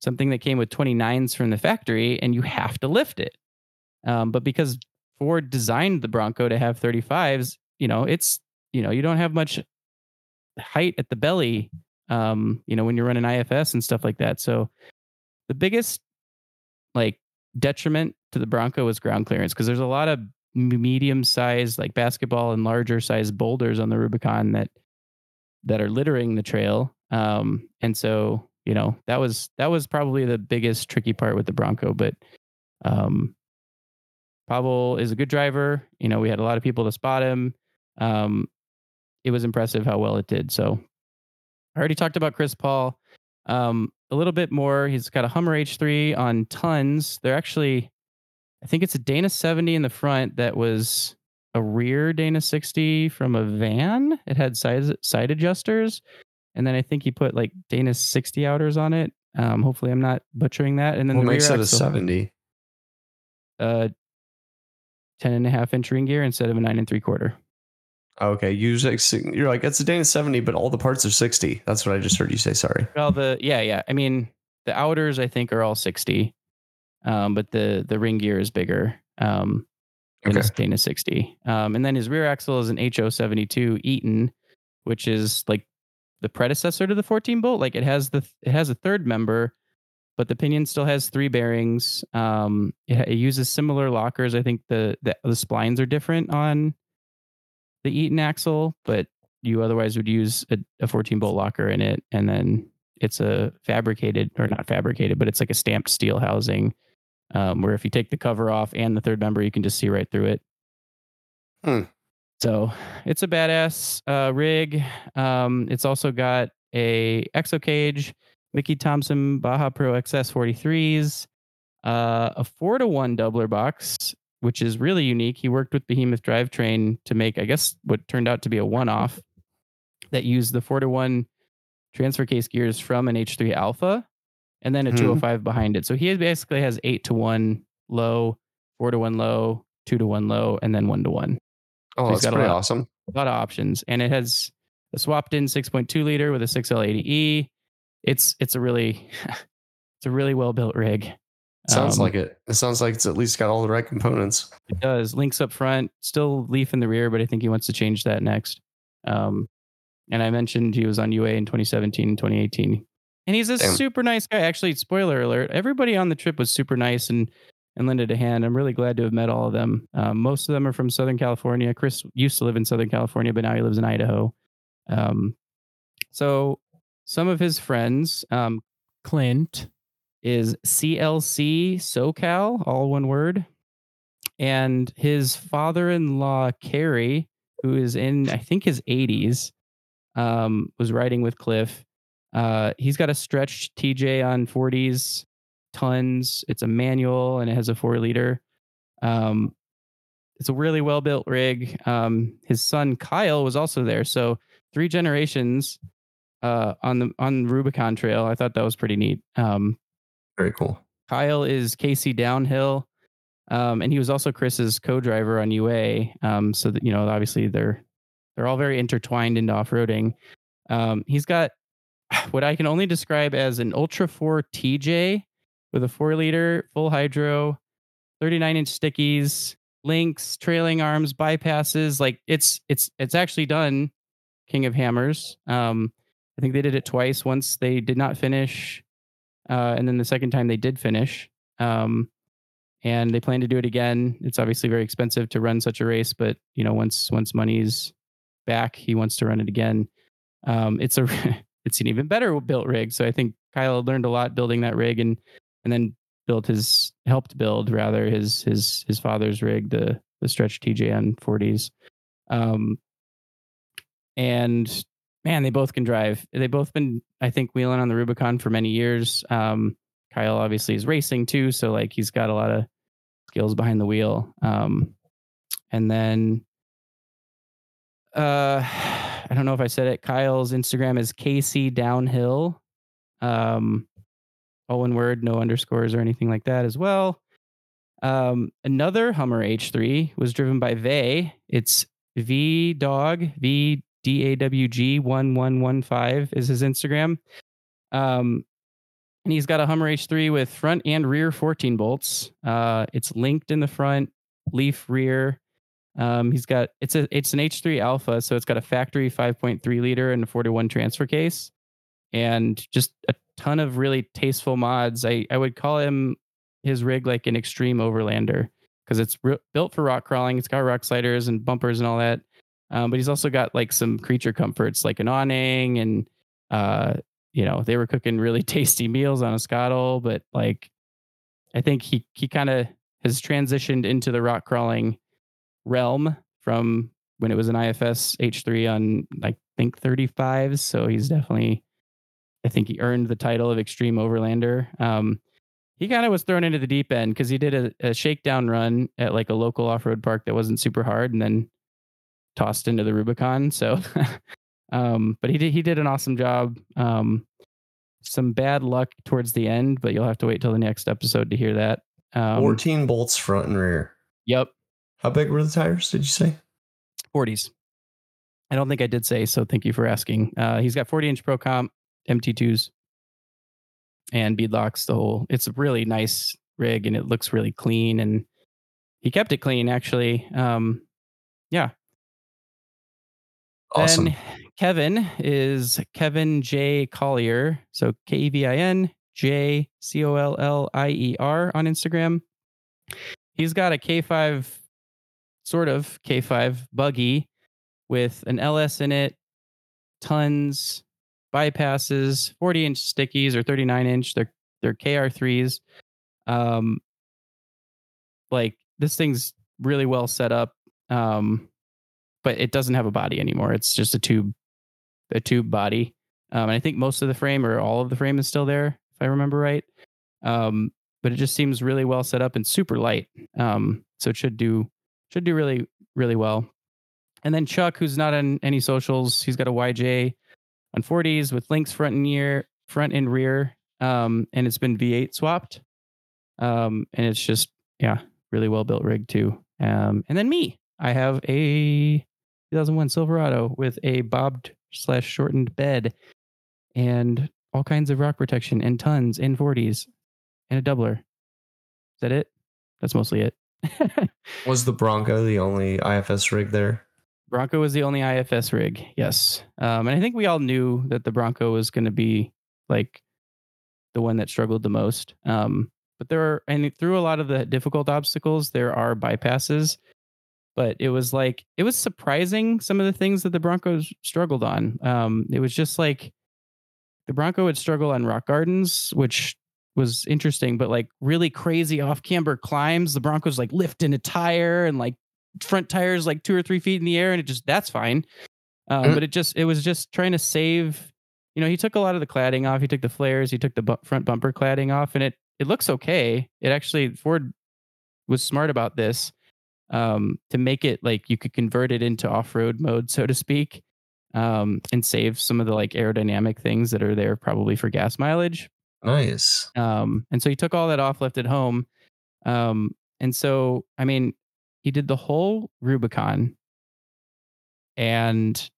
something that came with 29s from the factory, and you have to lift it. Um, but because Ford designed the Bronco to have 35s, you know, it's you know you don't have much height at the belly. Um, you know, when you're running IFS and stuff like that. So the biggest like detriment to the Bronco was ground clearance because there's a lot of medium sized like basketball and larger sized boulders on the Rubicon that that are littering the trail. Um, and so you know that was that was probably the biggest tricky part with the Bronco. But um, Pavel is a good driver. You know, we had a lot of people to spot him. Um, it was impressive how well it did. So I already talked about Chris Paul. Um, a little bit more. He's got a Hummer H3 on tons. They're actually, I think it's a Dana 70 in the front that was a rear Dana 60 from a van. It had side side adjusters, and then I think he put like Dana 60 outers on it. Um, hopefully, I'm not butchering that. And then what the makes rear it a 70? uh, 10 and a half inch ring gear instead of a nine and three quarter. Okay, you you're like it's a Dana 70, but all the parts are 60. That's what I just heard you say. Sorry. Well, the yeah, yeah. I mean, the outers I think are all 60, um, but the the ring gear is bigger. Um, than Okay. Dana 60. Um, and then his rear axle is an HO72 Eaton, which is like the predecessor to the 14 bolt. Like it has the it has a third member, but the pinion still has three bearings. Um, it, it uses similar lockers. I think the, the the splines are different on the Eaton axle, but you otherwise would use a, a 14 bolt locker in it, and then it's a fabricated or not fabricated, but it's like a stamped steel housing. Um, where if you take the cover off and the third member, you can just see right through it. Hmm. So it's a badass uh, rig. Um, it's also got a exo cage, Mickey Thompson Baja Pro XS 43s, uh, a four to one doubler box, which is really unique. He worked with Behemoth Drivetrain to make, I guess, what turned out to be a one off that used the four to one transfer case gears from an H3 Alpha and then a Mhm. 205 behind it. So he basically has eight to one low, four to one low, two to one low, and then one to one. Oh, He's that's pretty lot. awesome. A lot of options, and it has a swapped in 6.2 liter with a 6L80E. It's it's a really it's a really well built rig. Sounds Um, like it. It sounds like it's at least got all the right components. It does. Links up front, still leaf in the rear, but I think he wants to change that next. Um, and I mentioned he was on UA in 2017 and 2018. And he's a Damn. super nice guy. Actually, spoiler alert, everybody on the trip was super nice and and lended a hand. I'm really glad to have met all of them. Um, most of them are from Southern California. Chris used to live in Southern California, but now he lives in Idaho. Um, so some of his friends, um, Clint is CLC SoCal, all one word. And his father in law, Carrie, who is in, I think, his 80s, um, was riding with Cliff. Uh, he's got a stretched TJ on 40s tons. It's a manual and it has a four liter. Um, it's a really well built rig. Um, his son Kyle was also there. So three generations uh, on the on Rubicon Trail. I thought that was pretty neat. Um, Very cool. Kyle is KC Downhill, um, and he was also Chris's co-driver on UA. Um, so that you know, obviously they're they're all very intertwined into off-roading. Um, he's got what I can only describe as an Ultra 4 TJ with a four liter full hydro, 39 inch stickies, links, trailing arms, bypasses. Like it's it's it's actually done. King of Hammers. Um, I think they did it twice. Once they did not finish uh, and then the second time they did finish. Um, and they plan to do it again. It's obviously very expensive to run such a race, but you know, once once money's back, he wants to run it again. Um, it's a it's an even better built rig. So I think Kyle learned a lot building that rig, and and then built his helped build rather his his his father's rig, the the stretch TJN 40s. Um, and man, they both can drive. They both been, I think, wheeling on the Rubicon for many years. Um, Kyle obviously is racing too, so like he's got a lot of skills behind the wheel. Um, and then uh, I don't know if I said it. Kyle's Instagram is KC Downhill. Um, all one word, no underscores or anything like that as well. Um, another Hummer H3 was driven by Vay. It's V Dog V D A W G one one one five is his Instagram. Um, and he's got a Hummer H3 with front and rear 14 bolts. Uh, it's linked in the front, leaf rear. Um, he's got it's a it's an H3 Alpha, so it's got a factory 5.3 liter and a 41 transfer case, and just a ton of really tasteful mods. I I would call him his rig like an extreme overlander because it's re- built for rock crawling. It's got rock sliders and bumpers and all that. Um, but he's also got like some creature comforts like an awning and uh, you know they were cooking really tasty meals on a scuttle. But like I think he he kind of has transitioned into the rock crawling realm from when it was an IFS H3 on I think 35s. So he's definitely I think he earned the title of extreme overlander. Um, he kind of was thrown into the deep end because he did a, a, shakedown run at like a local off-road park that wasn't super hard and then tossed into the rubicon so um, but he did he did an awesome job. Um, some bad luck towards the end but you'll have to wait till the next episode to hear that. Um, 14 bolts front and rear. Yep. How big were the tires did you say? 40s i don't think i did say so thank you for asking. Uh, he's got 40 inch pro comp mt2s and beadlocks the whole it's a really nice rig and it looks really clean and he kept it clean actually. Um yeah awesome then kevin is kevin j collier so k-e-v-i-n j c-o-l-l-i-e-r on instagram he's got a k5 sort of k5 buggy with an ls in it tons bypasses, 40 inch stickies or 39 inch. They're they're KR3s. Um, like this thing's really well set up. Um, but it doesn't have a body anymore. It's just a tube, a tube body. Um, and I think most of the frame or all of the frame is still there, if I remember right. Um, but it just seems really well set up and super light. Um, so it should do should do really really well. And then Chuck, who's not on any socials, he's got a YJ on 40s with links front and rear, front and rear, um, and it's been V8 swapped. Um, and it's just yeah, really well built rig too. Um, and then me, I have a 2001 Silverado with a bobbed slash shortened bed and all kinds of rock protection and tons in 40s and a doubler. Is that it? That's mostly it. was the Bronco the only IFS rig there? Bronco was the only IFS rig. Yes. Um, and I think we all knew that the Bronco was going to be like the one that struggled the most. Um, but there are, and through a lot of the difficult obstacles, there are bypasses. But it was like, it was surprising some of the things that the Broncos struggled on. Um, it was just like the Bronco would struggle on rock gardens, which was interesting, but like really crazy off camber climbs. The Broncos like lift in a tire and like front tires like two or three feet in the air, and it just that's fine. Um, mm-hmm. But it just it was just trying to save. You know, he took a lot of the cladding off. He took the flares. He took the bu- front bumper cladding off, and it it looks okay. It actually Ford was smart about this um, to make it like you could convert it into off road mode, so to speak, um, and save some of the like aerodynamic things that are there probably for gas mileage. Nice. Um, and so he took all that off, left it home. Um, and so, I mean, he did the whole Rubicon and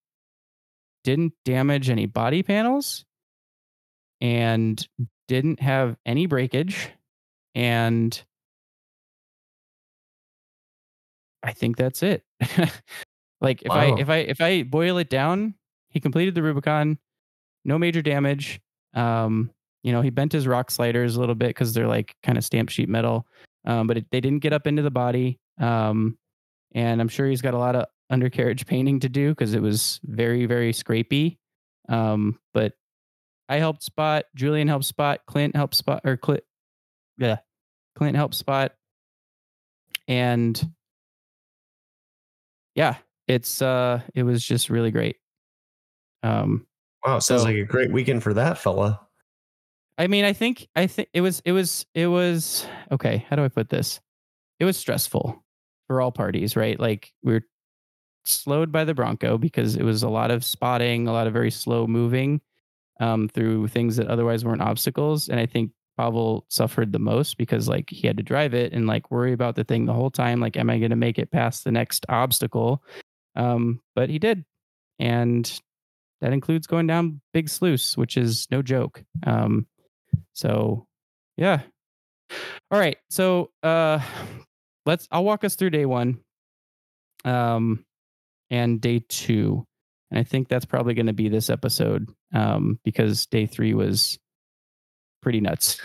didn't damage any body panels and didn't have any breakage and I think that's it. like if wow. I if I if I boil it down, he completed the Rubicon, no major damage. Um, you know, he bent his rock sliders a little bit because they're like kind of stamped sheet metal, um, but it, they didn't get up into the body. Um, and I'm sure he's got a lot of undercarriage painting to do because it was very, very scrapey. Um, but I helped spot, Julian helped spot, Clint helped spot, or Clint, yeah, Clint helped spot. And yeah, it's, uh, it was just really great. Um, wow, sounds so, like a great weekend for that fella. I mean, I think I think it was it was it was okay. How do I put this? It was stressful for all parties, right? Like we were slowed by the Bronco because it was a lot of spotting, a lot of very slow moving um, through things that otherwise weren't obstacles. And I think Pavel suffered the most because like he had to drive it and like worry about the thing the whole time. Like, am I going to make it past the next obstacle? Um, but he did, and that includes going down Big Sluice, which is no joke. Um, so, yeah. All right. So, uh, let's. I'll walk us through day one, um, and day two, and I think that's probably going to be this episode, um, because day three was pretty nuts.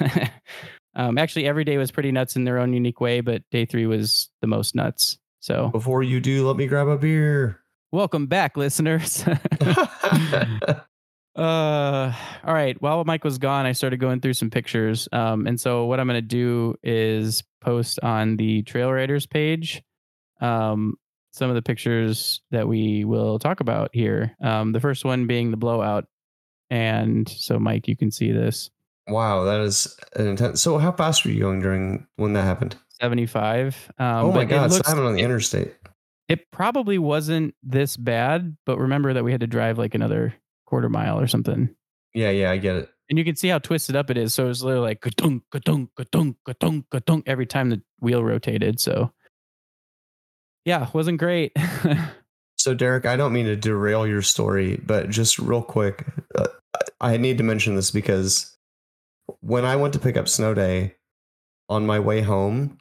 um, actually, every day was pretty nuts in their own unique way, but day three was the most nuts. So, Before you do, let me grab a beer. welcome back, listeners. Uh, all right. While Mike was gone, I started going through some pictures. Um, and so what I'm going to do is post on the Trail Riders page, um, some of the pictures that we will talk about here. Um, the first one being the blowout. And so, Mike, you can see this wow, that is an intense. So, how fast were you going during when that happened? 75. Um, oh my god, so looks, happened on the interstate. it probably wasn't this bad, but remember that we had to drive like another quarter mile or something. Yeah, yeah, I get it. And you can see how twisted up it is. So it was literally like ka-dunk, ka-dunk, ka-dunk, ka-dunk, ka-dunk every time the wheel rotated. So yeah, wasn't great. So, Derek, I don't mean to derail your story, but just real quick, uh, I need to mention this because when I went to pick up Snow Day on my way home,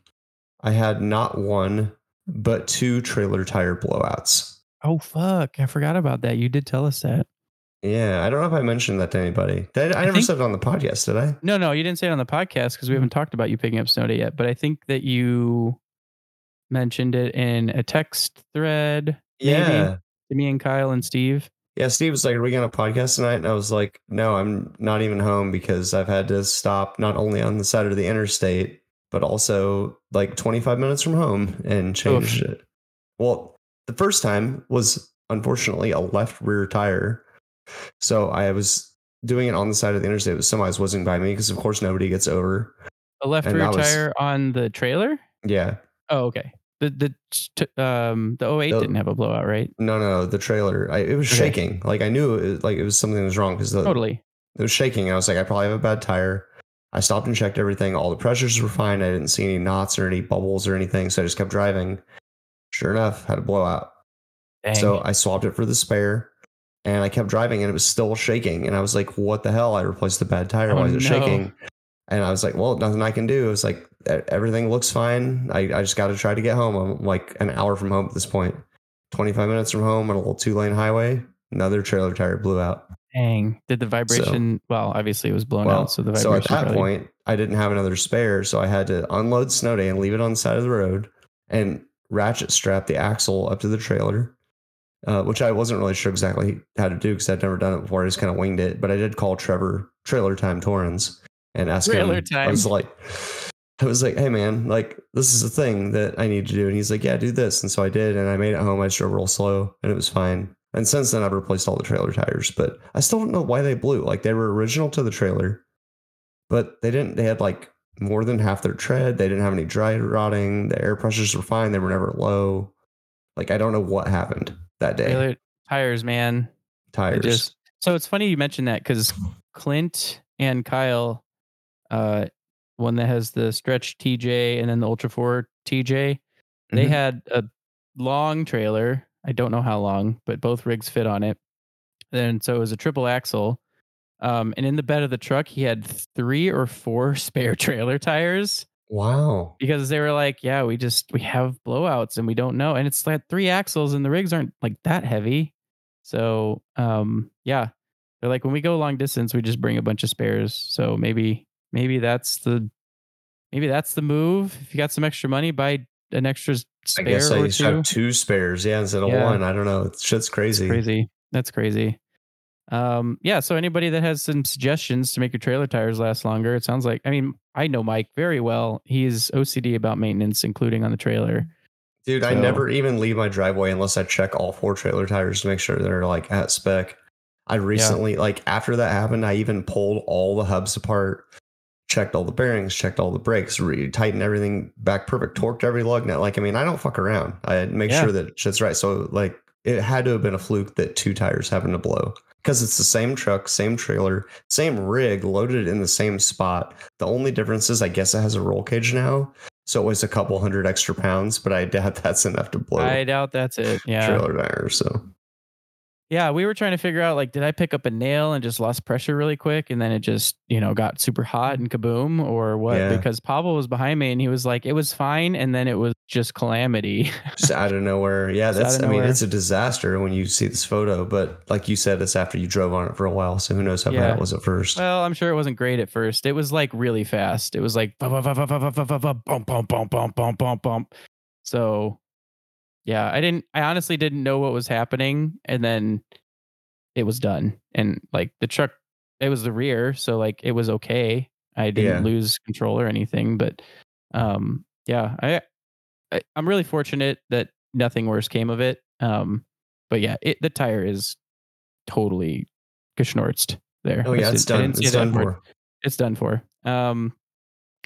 I had not one, but two trailer tire blowouts. oh fuck. I forgot about that. You did tell us that. Yeah, I don't know if I mentioned that to anybody. Did I, I never think- said it on the podcast, did I? No, no, you didn't say it on the podcast because we haven't talked about you picking up Snow Day yet. But I think that you mentioned it in a text thread Maybe. Yeah. to me and Kyle and Steve. Yeah, Steve was like, Are we going to podcast tonight? And I was like, No, I'm not even home because I've had to stop not only on the side of the interstate, but also like 25 minutes from home and change it. Well, the first time was unfortunately a left rear tire. So I was doing it on the side of the interstate, but semis wasn't by me because, of course, nobody gets over. A left And rear was- tire on the trailer. Yeah. Oh, okay. The the t- um the 08 The- didn't have a blowout, right? No, no, the trailer. I, it was Okay. shaking. Like I knew it, like it was something that was wrong because Totally. it was shaking. I was like, I probably have a bad tire. I stopped and checked everything. All the pressures were fine. I didn't see any knots or any bubbles or anything. So I just kept driving. Sure enough, had a blowout. Dang. So I swapped it for the spare and I kept driving and it was still shaking. And I was like, what the hell? I replaced the bad tire. Why Oh, is it no. shaking? And I was like, well, nothing I can do. It was like, "E- everything looks fine. I, I just got to try to get home. I'm like an hour from home at this point. 25 minutes from home on a little two lane highway. Another trailer tire blew out. Dang. Did the vibration? well, obviously it was blown Well, out, so the vibration. so at that point, I didn't have another spare, so I had to unload snow day and leave it on the side of the road and ratchet strap the axle up to the trailer, uh, which I wasn't really sure exactly how to do because I'd never done it before. I just kind of winged it, but I did call Trevor Trailer Time Torrens and ask Trailer him. Time. I was like, I was like, hey man, like this is a thing that I need to do, and he's like, yeah, do this, and so I did, and I made it home. I just drove real slow, and it was fine. And since then, I've replaced all the trailer tires, but I still don't know why they blew. Like they were original to the trailer, but they didn't. They had like more than half their tread. They didn't have any dry rotting. The air pressures were fine. They were never low. Like I don't know what happened that day. Trailer tires, man. Tires. Just so it's funny you mentioned that because Clint and Kyle, uh, one that has the stretch TJ and then the Ultra Four TJ, they Mhm. had a long trailer. I don't know how long, but both rigs fit on it. And so it was a triple axle. Um, and in the bed of the truck, he had three or four spare trailer tires wow. because they were like, yeah, we just we have blowouts and we don't know. And it's like three axles and the rigs aren't like that heavy. So um yeah. They're like when we go long distance, we just bring a bunch of spares. So maybe maybe that's the maybe that's the move. If you got some extra money, buy an extra s- I spare guess I used two. have two spares, yeah, instead of Yeah. one. I don't know. It's shit's crazy. crazy. That's crazy. Um, yeah. So anybody that has some suggestions to make your trailer tires last longer, it sounds like. I mean, I know Mike very well. He's OCD about maintenance, including on the trailer. Dude, I never even leave my driveway unless I check all four trailer tires to make sure they're like at spec. I recently, like after that happened, I even pulled all the hubs apart, checked all the bearings, checked all the brakes, re- tightened everything back perfect, torqued every lug nut. Like, I mean, I don't fuck around. I make Yeah. sure that shit's right. So, like, it had to have been a fluke that two tires happened to blow because it's the same truck, same trailer, same rig, loaded in the same spot. The only difference is, I guess it has a roll cage now. So it weighs a couple hundred extra pounds, but I doubt that's enough to blow I doubt that's it. Yeah. trailer tires. So Yeah, we were trying to figure out like, did I pick up a nail and just lost pressure really quick, and then it just you know got super hot and kaboom, or what? Yeah. Because Pavel was behind me and he was like, it was fine, and then it was just calamity. just out of nowhere. Yeah, Just that's. I mean, it's a disaster when you see this photo. But like you said, it's after you drove on it for a while, so who knows how Yeah. bad it was at first. well, I'm sure it wasn't great at first. It was like really fast. It was like bum bum bum bum bum bum bum bum bum bum bum bum bum bum. So, yeah, I didn't. I honestly didn't know what was happening, and then it was done. And like the truck, it was the rear, so like it was okay. I didn't Yeah. lose control or anything, but um, yeah, I, I I'm really fortunate that nothing worse came of it. Um, but yeah, it the tire is totally geschnortzed there. oh yeah, it's done. It's done word for. it's done for. Um,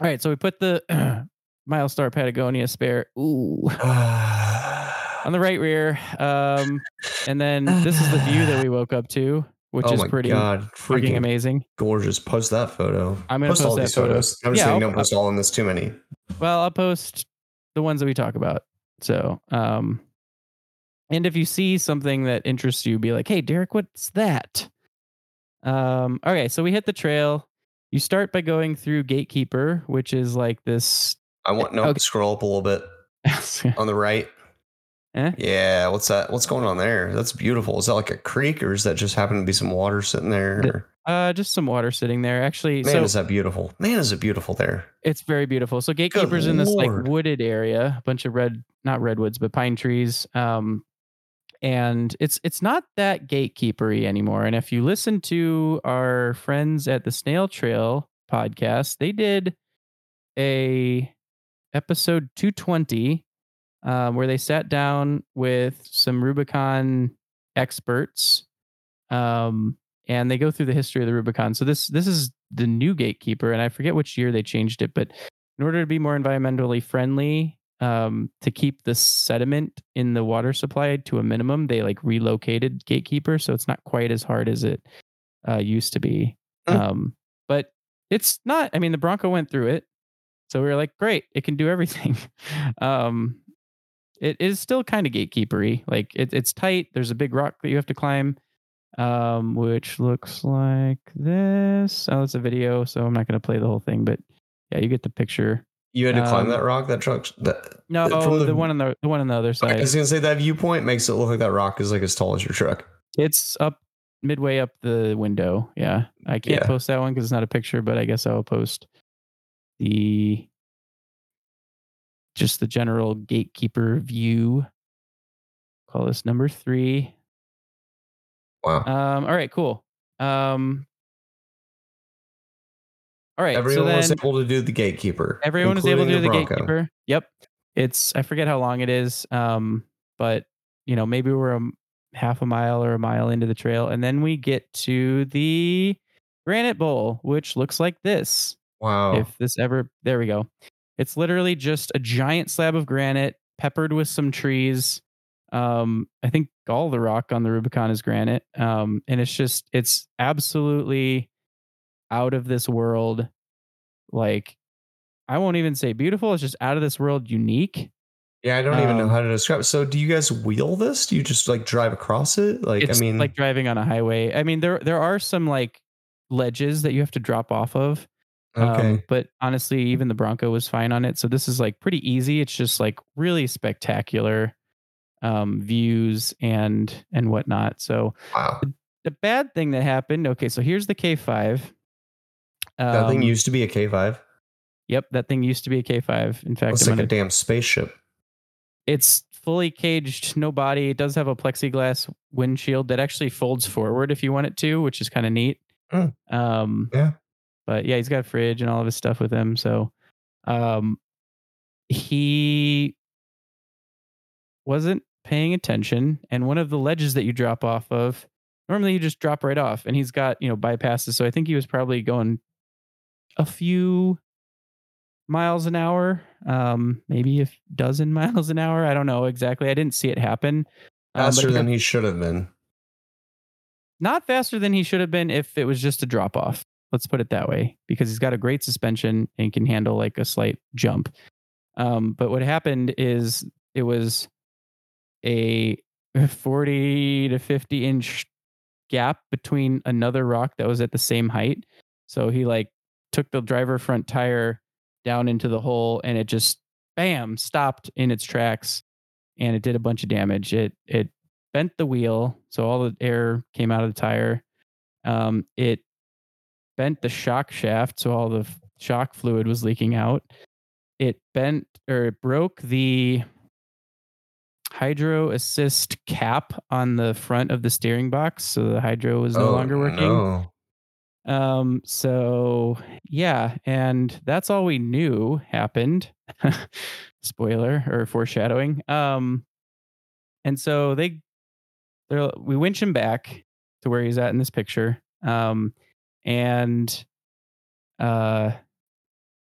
all right, so we put the Milestar Patagonia spare ooh on the right rear, um, and then this is the view that we woke up to, which oh is my pretty god, freaking amazing. gorgeous! Post that photo. I'm gonna post all that these photo. photos. I'm just Yeah, saying, don't post all in this too many. Well, I'll post the ones that we talk about. So, um, and if you see something that interests you, be like, "Hey, Derek, what's that?" Um, okay, so we hit the trail. You start by going through Gatekeeper, which is like this. I want no Okay. scroll up a little bit on the right. Eh? Yeah, what's that? What's going on there? That's beautiful. Is that like a creek, or is that just happen to be some water sitting there? Uh, just some water sitting there. Actually, Man, so is that beautiful? Man, is it beautiful there? It's very beautiful. So Gatekeeper's in this like wooded area, a bunch of red, not redwoods, but pine trees. Um, and it's it's not that gatekeepery anymore. And if you listen to our friends at the Snail Trail podcast, they did a episode 220 um, where they sat down with some Rubicon experts um, and they go through the history of the Rubicon. So this this is the new gatekeeper, and I forget which year they changed it, but in order to be more environmentally friendly, um, to keep the sediment in the water supply to a minimum, they like relocated gatekeeper, so it's not quite as hard as it uh, used to be. Hmm. Um, but it's not. I mean, the Bronco went through it, so we were like, great, it can do everything. um, it is still kind of gatekeepery. Like it, it's tight. There's a big rock that you have to climb um, which looks like this. Oh, it's a video, so I'm not going to play the whole thing, but yeah, you get the picture. You had to climb Um, that rock. That truck. That, No, From the, the- one on the the one on the other side. I was gonna say that viewpoint makes it look like that rock is like as tall as your truck. It's up midway up the window. Yeah, I can't Yeah. post that one because it's not a picture, but I guess I'll post the just the general gatekeeper view. Call this number three. Wow. Um, all right, cool. Um, all right, Everyone so was able to do the gatekeeper. everyone was able to do including the, gatekeeper. Yep, it's I forget how long it is. Um, but you know maybe we're a half a mile or a mile into the trail, and then we get to the Granite Bowl, which looks like this. Wow. If this ever, there we go. It's literally just a giant slab of granite peppered with some trees. Um, I think all the rock on the Rubicon is granite. Um, and it's just, it's absolutely out of this world. Like, I won't even say beautiful. It's just out of this world unique. yeah, I don't even know um, how to describe. it. So, do you guys wheel this? Do you just like drive across it? Like, I mean, like driving on a highway. I mean, there there are some like ledges that you have to drop off of. Okay. Um, but honestly, even the Bronco was fine on it. So this is like pretty easy. It's just like really spectacular um, views and and whatnot. So wow. the bad thing that happened. Okay, so here's the K5. That thing Um, used to be a K5. Yep, that thing used to be a K5. In fact, It's like gonna, a damn spaceship. it's fully caged, no body. It does have a plexiglass windshield that actually folds forward if you want it to, which is kind of neat. Mm. Um, Yeah. But yeah, he's got a fridge and all of his stuff with him. So, um, he wasn't paying attention, and one of the ledges that you drop off of normally you just drop right off, and he's got you know bypasses. So I think he was probably going a few miles an hour, um, maybe a dozen miles an hour. I don't know exactly. I didn't see it happen. Um, faster than he should have been. Not faster than he should have been if it was just a drop off. Let's put it that way, because he's got a great suspension and can handle like a slight jump. Um, but what happened is it was a 40 to 50 inch gap between another rock that was at the same height. So he like took the driver front tire down into the hole and it just bam stopped in its tracks and it did a bunch of damage. It it bent the wheel, so all the air came out of the tire. Um, it bent the shock shaft, so all the shock fluid was leaking out. It bent or it broke the hydro assist cap on the front of the steering box, so the hydro was no oh, longer working. No. Um, so yeah, and that's all we knew happened. Spoiler or foreshadowing. Um, and so they they we winch him back to where he's at in this picture. Um, and uh,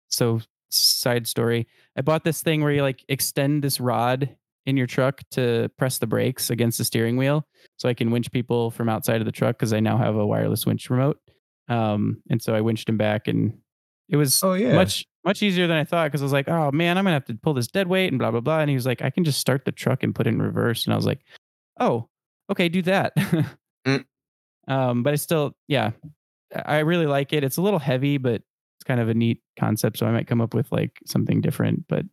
so side story, I bought this thing where you like extend this rod in your truck to press the brakes against the steering wheel, so I can winch people from outside of the truck because I now have a wireless winch remote. Um, and so I winched him back, and it was oh, yeah. much much easier than I thought because I was like, oh man, I'm gonna have to pull this dead weight and blah blah blah. And he was like, I can just start the truck and put it in reverse. And I was like, oh, okay, do that. mm. Um, but I still, yeah, I really like it. It's a little heavy, but it's kind of a neat concept. So I might come up with like something different. But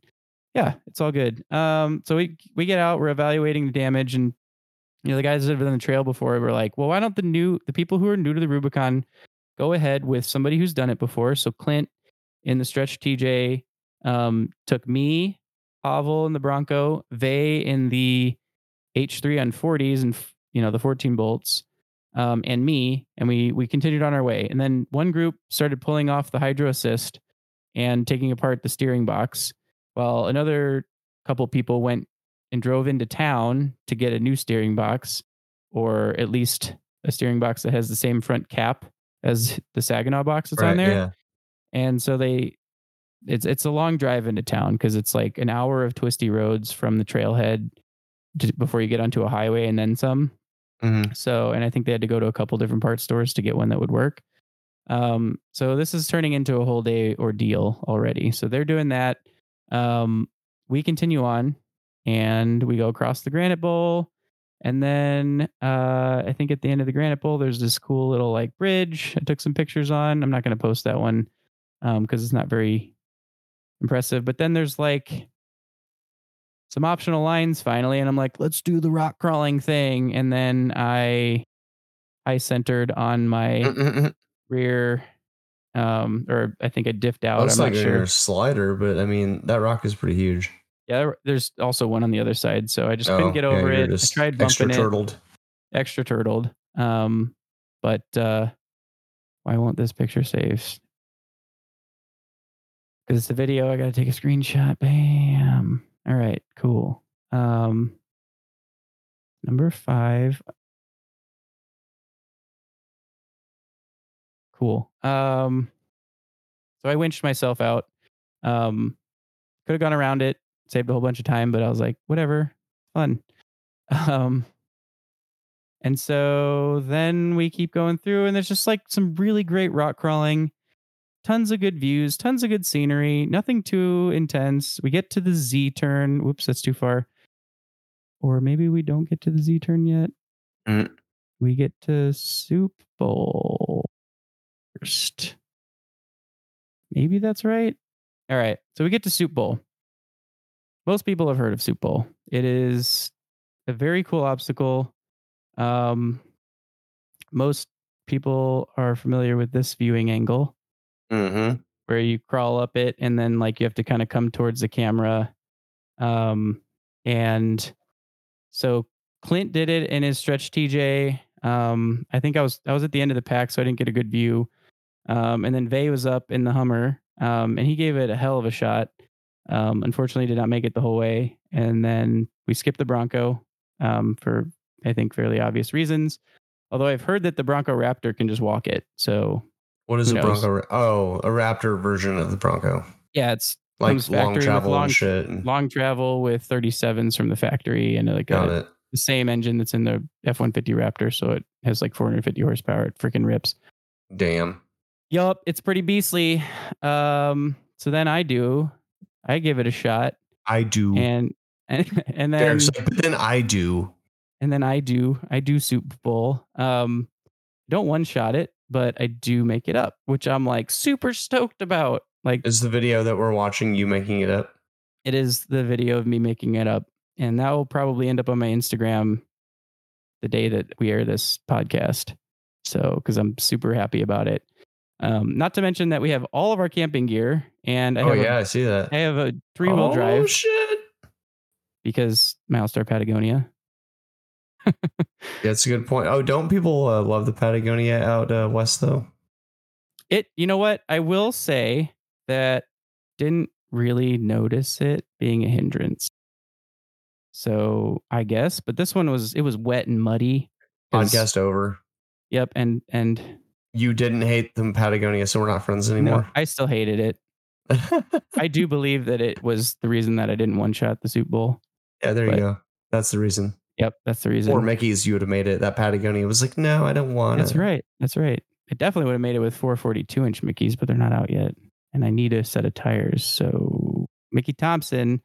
yeah, it's all good. Um, so we we get out, we're evaluating the damage, and you know the guys that have been on the trail before were like, well, why don't the new the people who are new to the Rubicon go ahead with somebody who's done it before? So Clint in the stretch TJ um, took me, Pavel in the Bronco, Vey in the H3 on 40s and you know the 14 bolts, um, and me, and we we continued on our way. And then one group started pulling off the hydro assist and taking apart the steering box, while another couple people went and drove into town to get a new steering box, or at least a steering box that has the same front cap as the Saginaw box that's right, on there. Yeah. And so they it's it's a long drive into town because it's like an hour of twisty roads from the trailhead to, before you get onto a highway and then some. Mm-hmm. So, and I think they had to go to a couple different parts stores to get one that would work. Um, so this is turning into a whole day ordeal already. So they're doing that. Um, we continue on and we go across the Granite Bowl. And then uh, I think at the end of the Granite Bowl, there's this cool little like bridge I took some pictures on. I'm not going to post that one because um, it's not very impressive. But then there's like some optional lines finally, and I'm like, let's do the rock crawling thing. And then I I centered on my rear um or I think I diffed out. Looks I'm like not sure. slider, but I mean that rock is pretty huge. Yeah, there's also one on the other side, so I just oh, couldn't get over yeah, it. I tried bumping extra turtled. it. Extra turtled. Um, but uh, why won't this picture save? Because it's a video, I got to take a screenshot. Bam. All right, cool. Um, number five. Cool. Um, so I winched myself out. Um, could have gone around it, saved a whole bunch of time, but I was like, whatever, fun. Um, and so then we keep going through, and there's just like some really great rock crawling tons of good views, tons of good scenery, nothing too intense. We get to the Z turn. Whoops, that's too far. Or maybe we don't get to the Z turn yet. Mm. We get to Soup Bowl first. Maybe that's right. All right. So we get to Soup Bowl. Most people have heard of Soup Bowl. It is a very cool obstacle. Um, most people are familiar with this viewing angle mm-hmm. where you crawl up it and then like you have to kind of come towards the camera. Um, and so Clint did it in his stretch TJ. Um, I think I was I was at the end of the pack, so I didn't get a good view. Um, and then Vey was up in the Hummer, um, and he gave it a hell of a shot. Um, unfortunately, did not make it the whole way. And then we skipped the Bronco um, for I think fairly obvious reasons. Although I've heard that the Bronco Raptor can just walk it. So What is Who a knows? Bronco? Oh, a Raptor version of the Bronco, yeah, it's like long travel long- and shit. and- long travel with 37s from the factory and like Got a, it. the same engine that's in the F-150 Raptor. So it has like 450 horsepower. It freaking rips. Damn. Yup, it's pretty beastly. Um, so then I do, I give it a shot, I do. and and and then like, but then I do. and then I do I do Soup Bowl. Um, don't one shot it, but I do make it up, which I'm like super stoked about. Like Is the video that we're watching you making it up? it is the video of me making it up, and that will probably end up on my Instagram the day that we air this podcast. So because I'm super happy about it. Um, not to mention that we have all of our camping gear, and I oh have yeah, I see that. I have a three wheel drive. oh, drive shit. because Milestar Patagonia. Yeah, that's a good point. Oh, don't people uh, love the Patagonia out uh, west though? It, you know what? I will say that didn't really notice it being a hindrance. So I guess, but this one was it was wet and muddy. Podcast over. Yep, and and You didn't hate the Patagonia, so we're not friends no, anymore. I still hated it. I do believe that it was the reason that I didn't one shot the Soup Bowl. yeah, there you go. That's the reason. Yep, that's the reason. Or Mickey's, you would have made it. That Patagonia was like, no, I don't want That's it. That's right. That's right. I definitely would have made it with 442 inch Mickeys, but they're not out yet. And I need a set of tires. So, Mickey Thompson,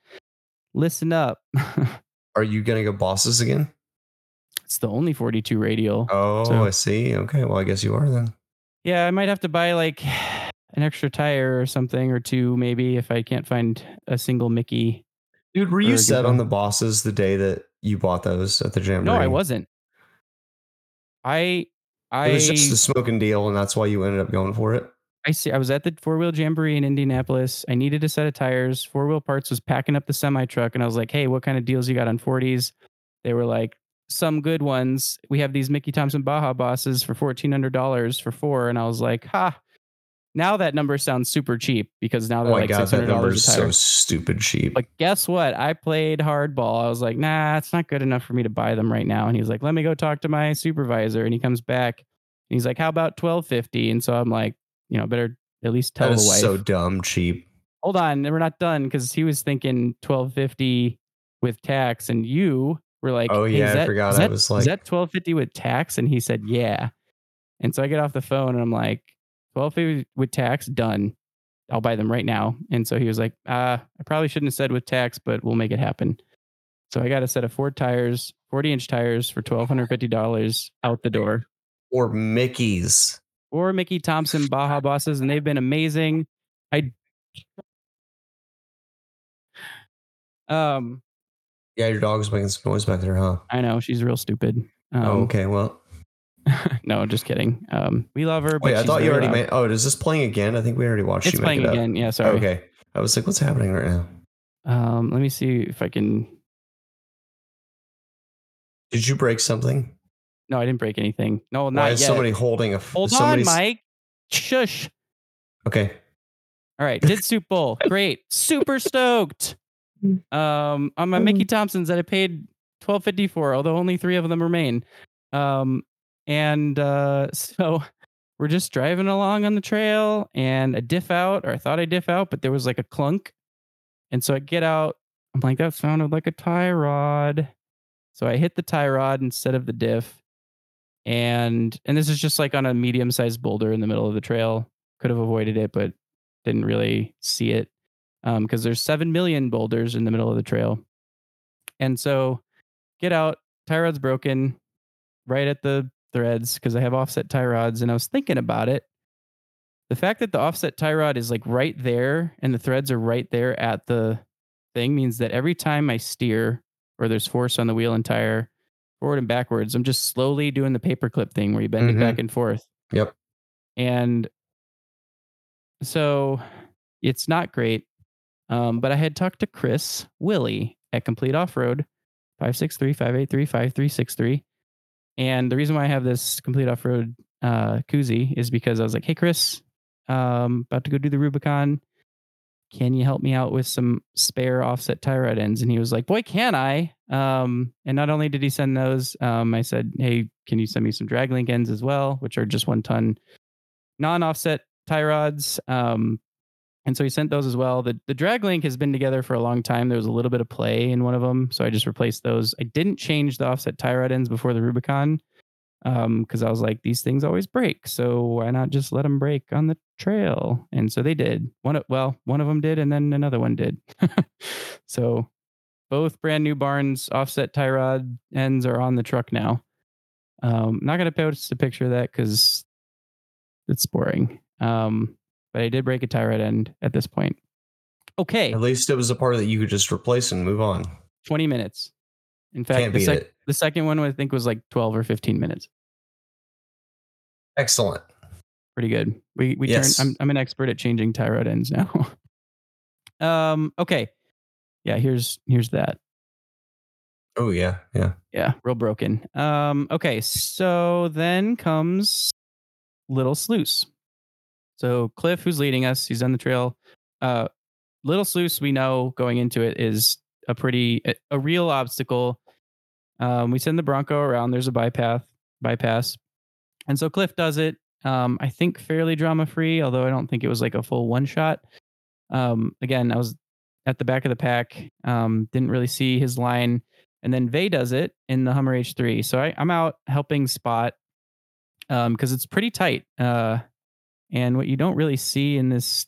listen up. Are you gonna go bosses again? it's the only 42 radial. Oh, So- I see. Okay, well, I guess you are then. Yeah, I might have to buy like an extra tire or something or two, maybe, if I can't find a single Mickey. Dude, were you set on the bosses the day that you bought those at the Jamboree? No, I wasn't. I. I It was just a smoking deal, and that's why you ended up going for it. I see. I was at the four wheel jamboree in Indianapolis. I needed a set of tires. Four wheel parts was packing up the semi truck, and I was like, "Hey, what kind of deals you got on 40s?" They were like, "Some good ones. We have these Mickey Thompson Baja bosses for fourteen hundred dollars for four. And I was like, "Ha!" Now that number sounds super cheap because now Oh they're my like six hundred six that hundred number dollars is a tire. so stupid cheap. But guess what? I played hardball. I was like, nah, it's not good enough for me to buy them right now. And he's like, let me go talk to my supervisor. And he comes back and he's like, how about twelve fifty? And so I'm like, you know, better at least tell that the wife. so dumb cheap. Hold on, we're not done because he was thinking twelve fifty with tax, and you were like, Oh, hey, yeah, is I forgot. Is I that, was is that twelve fifty with tax? And he said, yeah. And so I get off the phone and I'm like, twelve fifty with tax, done. I'll buy them right now. And so he was like, uh, I probably shouldn't have said with tax, but we'll make it happen. So I got a set of four tires, 40 inch tires for $1,250 out the door. Or Mickey's. Or Mickey Thompson Baja bosses, and they've been amazing. I um Yeah, your dog's making some noise back there, huh? I know she's real stupid. Um, oh, okay. Well, no, just kidding. Um, we love her. But wait, I thought you already made. Oh, is this playing again? I think we already watched It's you playing make it again. Yeah, sorry. Up. Okay. I was like, what's happening right now? Um, let me see if I can. Did you break something? No, I didn't break anything. No, not Why is yet. somebody holding a? Hold on, Mike. Shush. Okay. All right, did Soup Bowl. Great. Super stoked. Um, on my Mickey Thompsons that I paid twelve fifty for, although only three of them remain. Um, and uh, so we're just driving along on the trail, and a diff out, or I thought I diff out, but there was like a clunk, and so I get out. I'm like, that sounded like a tie rod. So I hit the tie rod instead of the diff, and and this is just like on a medium sized boulder in the middle of the trail. Could have avoided it, but didn't really see it because there's 7 million boulders in the middle of the trail. And so get out, tie rod's broken right at the threads because I have offset tie rods. And I was thinking about it. The fact that the offset tie rod is like right there and the threads are right there at the thing means that every time I steer or there's force on the wheel and tire forward and backwards, I'm just slowly doing the paperclip thing where you bend Mhm. it back and forth. Yep. And so it's not great. Um, but I had talked to Chris Willie at Complete Off Road, 563 583 5363. And the reason why I have this Complete Off Road uh, koozie is because I was like, hey, Chris, um, about to go do the Rubicon. can you help me out with some spare offset tie rod ends? And he was like, boy, can I? Um, and not only did he send those, um, I said, hey, can you send me some drag link ends as well, which are just one ton non offset tie rods. Um, and so he sent those as well. The the drag link has been together for a long time. There was a little bit of play in one of them, so I just replaced those. I didn't change the offset tie rod ends before the Rubicon because um, I was like, these things always break, so why not just let them break on the trail? And so they did. One of well, one of them did, and then another one did. so both brand new Barnes offset tie rod ends are on the truck now. Um, not gonna post a picture of that because it's boring. Um, but I did break a tie rod end at this point. Okay. At least it was a part that you could just replace and move on. 20 minutes. In fact, the, sec- the, second one I think was like 12 or 15 minutes. Excellent. Pretty good. We we yes. turned I'm I'm an expert at changing tie rod ends now. um okay. Yeah, here's here's that. Oh yeah, yeah. Yeah, real broken. Um okay, so then comes Little Sluice. So Cliff, who's leading us, he's on the trail. Uh, Little Sluice, we know going into it is a pretty a, a real obstacle. Um, we send the Bronco around. There's a bypass, bypass, and so Cliff does it. Um, I think fairly drama free, although I don't think it was like a full one shot. Um, again, I was at the back of the pack, um, didn't really see his line, and then Vay does it in the Hummer H3. So I, am out helping spot because um, it's pretty tight. Uh, and what you don't really see in this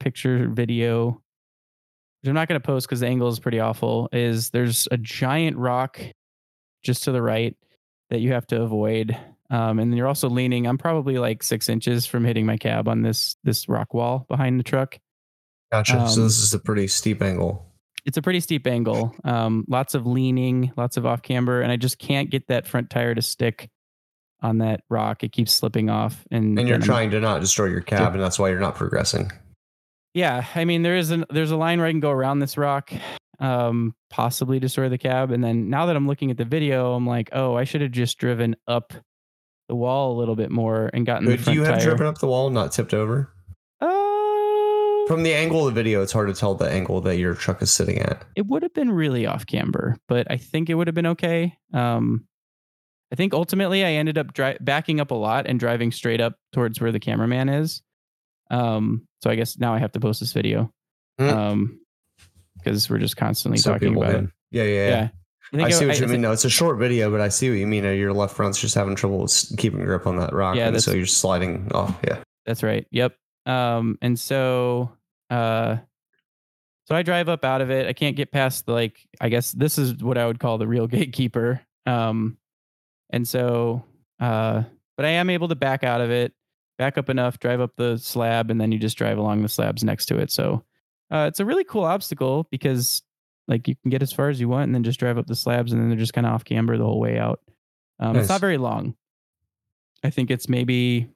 picture video, which I'm not going to post because the angle is pretty awful, is there's a giant rock just to the right that you have to avoid. Um, and you're also leaning. I'm probably like six inches from hitting my cab on this this rock wall behind the truck. Gotcha. Um, so this is a pretty steep angle. It's a pretty steep angle. Um, lots of leaning, lots of off camber, and I just can't get that front tire to stick on that rock. It keeps slipping off, and and you're trying to not destroy your cab, and that's why you're not progressing. Yeah, I mean there is a there's a line where I can go around this rock, um, possibly destroy the cab, and then now that I'm looking at the video, I'm like, oh, I should have just driven up the wall a little bit more and gotten. Do you have tire. driven up the wall, not tipped over? Uh, From the angle of the video, it's hard to tell the angle that your truck is sitting at. It would have been really off camber, but I think it would have been okay. Um, I think ultimately I ended up dri- backing up a lot and driving straight up towards where the cameraman is. Um, so I guess now I have to post this video. Mm. Um, because we're just constantly so talking about it. Yeah, yeah, yeah. yeah. I, I see what I, you mean. No, it's a short video, but I see what you mean. Your left front's just having trouble keeping grip on that rock, yeah, and so you're sliding off. Yeah, that's right. Yep. Um, and so, uh, so I drive up out of it. I can't get past the like. I guess this is what I would call the real gatekeeper. Um, and so, uh, but I am able to back out of it, back up enough, drive up the slab, and then you just drive along the slabs next to it. So uh, it's a really cool obstacle because like you can get as far as you want and then just drive up the slabs and then they're just kind of off camber the whole way out. Um, nice. It's not very long. I think it's maybe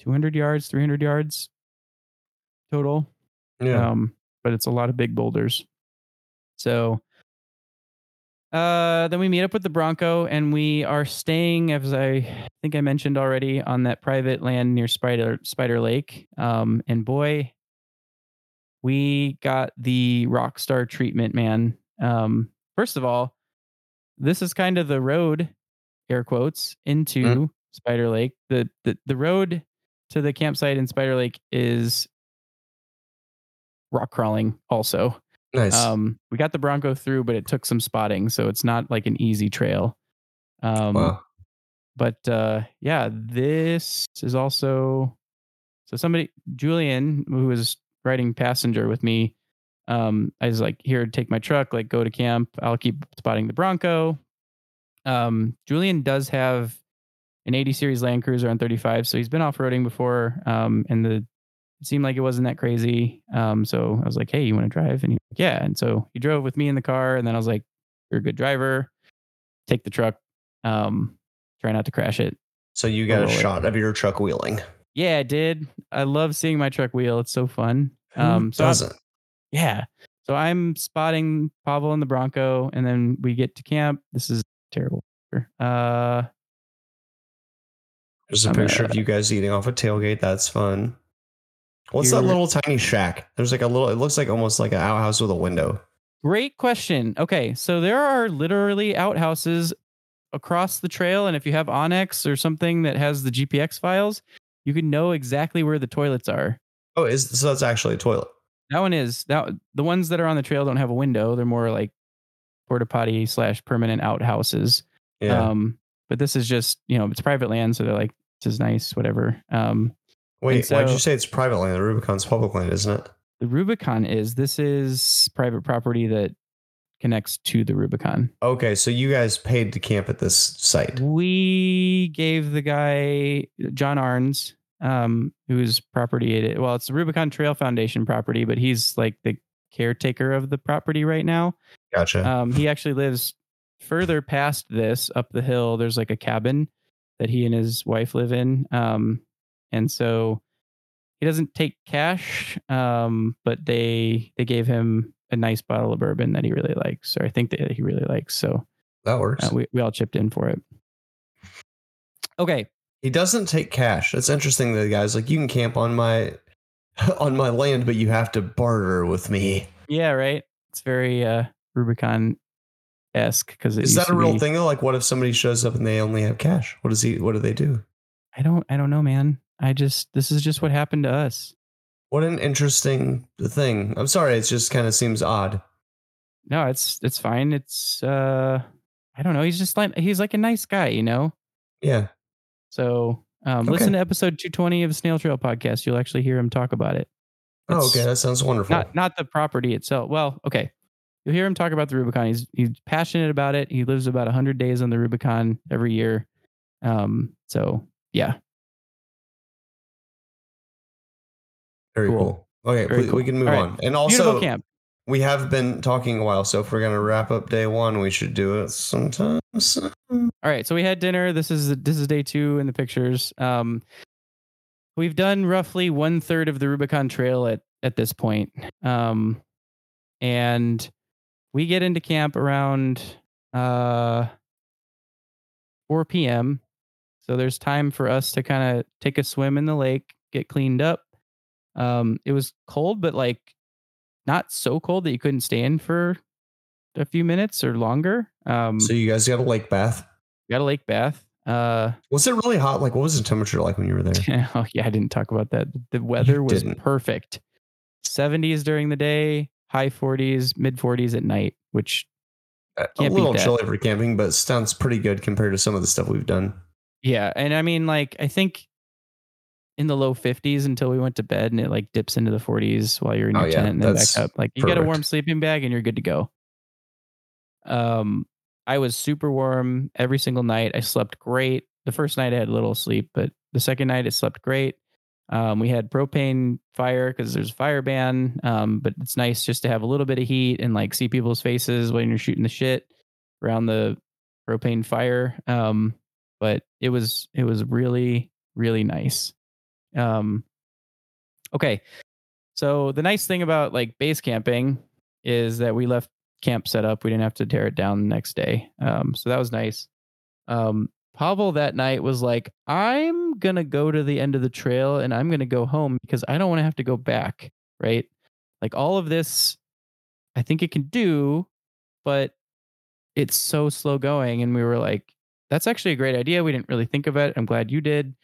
200 yards, 300 yards total. Yeah. Um, but it's a lot of big boulders. So uh, then we meet up with the Bronco and we are staying, as I think I mentioned already, on that private land near Spider Spider Lake. Um, and boy, we got the rock star treatment, man. Um, first of all, this is kind of the road, air quotes, into mm-hmm. Spider Lake. The, the the road to the campsite in Spider Lake is rock crawling also. Nice. Um, we got the Bronco through, but it took some spotting, so it's not like an easy trail. Um, wow. But uh, yeah, this is also so somebody Julian who was riding passenger with me. Um, I was like, here, take my truck, like go to camp. I'll keep spotting the Bronco. Um, Julian does have an 80 series Land Cruiser on 35, so he's been off roading before. Um, and the it seemed like it wasn't that crazy. Um, so I was like, hey, you want to drive? And he like, yeah. And so he drove with me in the car. And then I was like, you're a good driver. Take the truck. Um, try not to crash it. So you got a shot it. of your truck wheeling. Yeah, I did. I love seeing my truck wheel. It's so fun. Um, so doesn't? yeah. So I'm spotting Pavel and the Bronco, and then we get to camp. This is terrible. Uh, There's a I'm picture of you guys eating off a tailgate. That's fun. What's that You're- little tiny shack? There's like a little. It looks like almost like an outhouse with a window. Great question. Okay, so there are literally outhouses across the trail, and if you have Onyx or something that has the GPX files, you can know exactly where the toilets are. Oh, is so that's actually a toilet. That one is that the ones that are on the trail don't have a window. They're more like porta potty slash permanent outhouses. Yeah. Um, but this is just you know it's private land, so they're like this is nice, whatever. Um, Wait, why'd you say it's private land? The Rubicon's public land, isn't it? the Rubicon is this is private property that connects to the Rubicon. Okay, so you guys paid to camp at this site. We gave the guy John Arns, um, whose property it Well, it's the Rubicon Trail Foundation property, but he's like the caretaker of the property right now. Gotcha. Um, he actually lives further past this up the hill. There's like a cabin that he and his wife live in. Um, and so he doesn't take cash, um, but they they gave him a nice bottle of bourbon that he really likes, or I think that he really likes. So that works. uh, we we all chipped in for it. Okay, he doesn't take cash. That's interesting. that The guy's like, you can camp on my on my land, but you have to barter with me. yeah, right. It's very uh, Rubicon esque because Is that a real thing though? Like, what if somebody shows up and they only have cash? What does he? What do they do? I don't I don't know, man. I just this is just what happened to us. What an interesting thing. I'm sorry, it just kind of seems odd. No, it's it's fine. It's uh I don't know. He's just like he's like a nice guy, you know. Yeah. So um, Okay. listen to episode 220 of Snail Trail podcast. You'll actually hear him talk about it. Oh, okay. That sounds wonderful. Not not the property itself. Well, okay. You'll hear him talk about the Rubicon. He's he's passionate about it. He lives about 100 days on the Rubicon every year. Um so yeah. Very cool. cool. Okay, Very we, cool. we can move right. on. And also, camp. we have been talking a while, so if we're gonna wrap up day one, we should do it sometime. soon. All right, so we had dinner. This is this is day two in the pictures. Um, we've done roughly one third of the Rubicon Trail at at this point, um, and we get into camp around uh 4 p.m. So there's time for us to kind of take a swim in the lake, get cleaned up. Um, it was cold, but like not so cold that you couldn't stay in for a few minutes or longer. Um, So you guys got a lake bath. got a lake bath. Uh, Was it really hot? Like, what was the temperature like when you were there? oh yeah, I didn't talk about that. The weather was didn't. perfect. 70s during the day, high 40s, mid 40s at night, which a little chilly for camping, but sounds pretty good compared to some of the stuff we've done. yeah, and I mean like I think in the low 50s until we went to bed and it like dips into the 40s while you're in Oh, your yeah, tent and then back up. Like you get a warm sleeping bag and you're good to go. Um I was super warm every single night. I slept great. The first night I had a little sleep, but the second night it slept great. Um, we had propane fire because there's a fire ban. Um, but it's nice just to have a little bit of heat and like see people's faces when you're shooting the shit around the propane fire. Um, but it was it was really really nice. Um, okay, so the nice thing about like base camping is that we left camp set up. We didn't have to tear it down the next day. Um, so that was nice. Um, Pavel that night was like, I'm gonna go to the end of the trail and I'm gonna go home because I don't want to have to go back. Right? Like all of this, I think it can do, but it's so slow going. And we were like, that's actually a great idea. We didn't really think of it. I'm glad you did.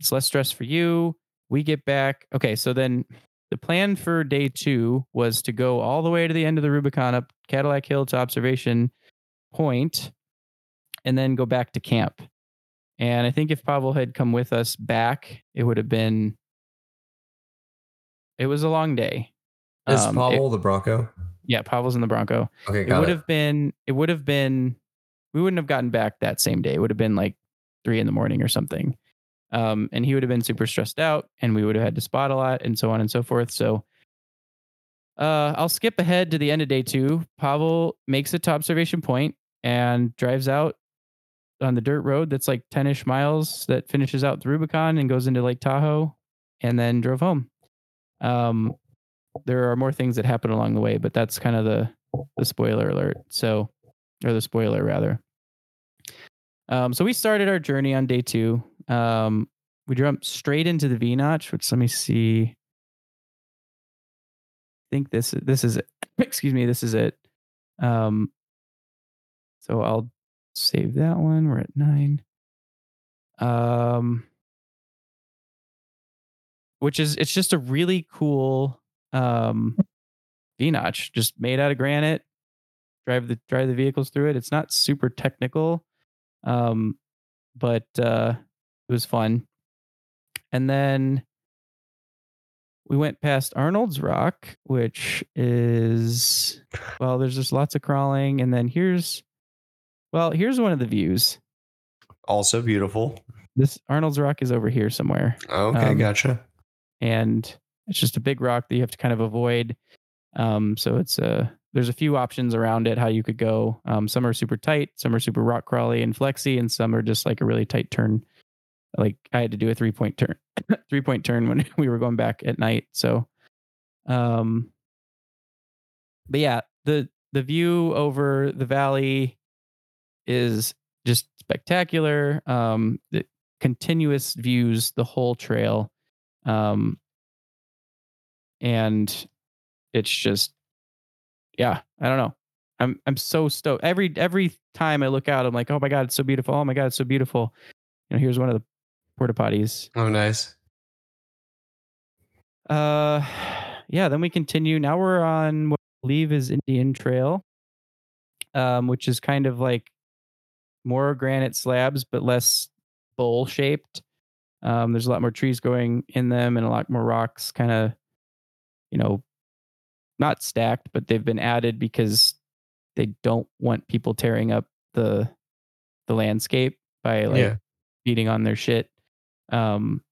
It's less stress for you. We get back. Okay, so then the plan for day two was to go all the way to the end of the Rubicon up Cadillac Hill to observation point and then go back to camp. And I think if Pavel had come with us back, it would have been it was a long day. Is Um, it- Pavel the Bronco? yeah, Pavel's in the Bronco. Okay, It would it. have been it would have been we wouldn't have gotten back that same day. It would have been like three in the morning or something. Um, and he would have been super stressed out and we would have had to spot a lot and so on and so forth. So uh, I'll skip ahead to the end of day two. Pavel makes it to observation point and drives out on the dirt road that's like 10 ish miles that finishes out the Rubicon and goes into Lake Tahoe and then drove home. Um, there are more things that happen along the way, but that's kind of the, the spoiler alert. So, or the spoiler rather. Um, so we started our journey on day two. Um, we jump straight into the V notch, which let me see. I think this this is it. Excuse me, this is it. Um, so I'll save that one. We're at nine. Um, which is it's just a really cool um V notch, just made out of granite. Drive the drive the vehicles through it. It's not super technical, um, but uh, it was fun. And then we went past Arnold's Rock, which is well, there's just lots of crawling, and then here's well, here's one of the views. Also beautiful. This Arnold's Rock is over here somewhere. Okay, Um, gotcha. and it's just a big rock that you have to kind of avoid. Um, so it's a there's a few options around it how you could go. Um, some are super tight, some are super rock crawly and flexy, and some are just like a really tight turn. Like I had to do a three point turn, three point turn when we were going back at night. So, um, but yeah, the the view over the valley is just spectacular. Um, the continuous views the whole trail. Um, and it's just, yeah, I don't know. I'm I'm so stoked. Every every time I look out, I'm like, oh my god, it's so beautiful. Oh my god, it's so beautiful. You know, here's one of the porta potties. Oh, nice. Uh, yeah. Then we continue. Now we're on what I believe is Indian Trail, um, which is kind of like more granite slabs but less bowl shaped. Um, there's a lot more trees growing in them and a lot more rocks, kind of, you know, not stacked, but they've been added because they don't want people tearing up the the landscape by like yeah. beating on their shit. Um,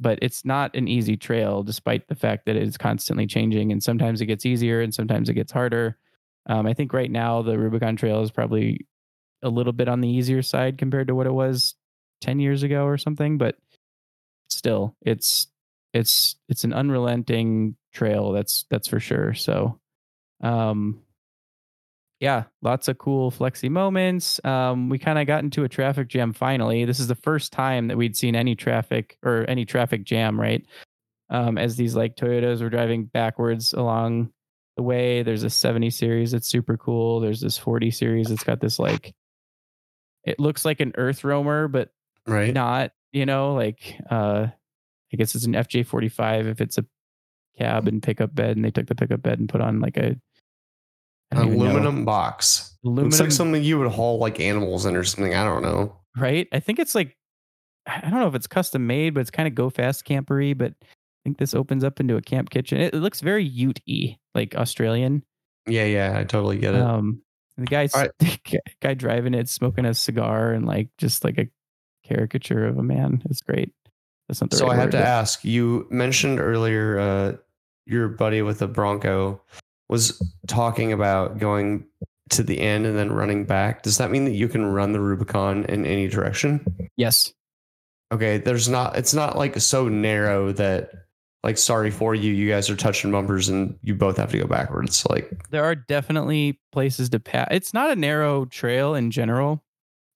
but it's not an easy trail, despite the fact that it is constantly changing, and sometimes it gets easier and sometimes it gets harder. Um, I think right now the Rubicon Trail is probably a little bit on the easier side compared to what it was 10 years ago or something, but still it's it's it's an unrelenting trail that's that's for sure. So um yeah, lots of cool flexi moments. Um, we kind of got into a traffic jam finally. This is the first time that we'd seen any traffic or any traffic jam, right? Um, as these like Toyotas were driving backwards along the way. There's a 70 series that's super cool. There's this 40 series that's got this like it looks like an earth roamer, but Right. not, you know, like uh I guess it's an FJ45 if it's a cab and pickup bed and they took the pickup bed and put on like a Don't know. aluminum box. aluminum Looks like something you would haul like animals in or something. I don't know. right? I think it's like I don't know if it's custom made, but it's kind of go fast campery. But I think this opens up into a camp kitchen. It, it looks very Ute-y, like Australian. Yeah, yeah, I totally get it. Um, the guy, All right. the guy- guy driving it, smoking a cigar and like just like a caricature of a man. It's great. That's not the so right I have to ask. You mentioned earlier, uh, your buddy with the Bronco was talking about going to the end and then running back. Does that mean that you can run the Rubicon in any direction? Yes. Okay, there's not. It's not like so narrow that, like, sorry for you. You guys are touching bumpers and you both have to go backwards. Like, There are definitely places to pass. It's not a narrow trail in general.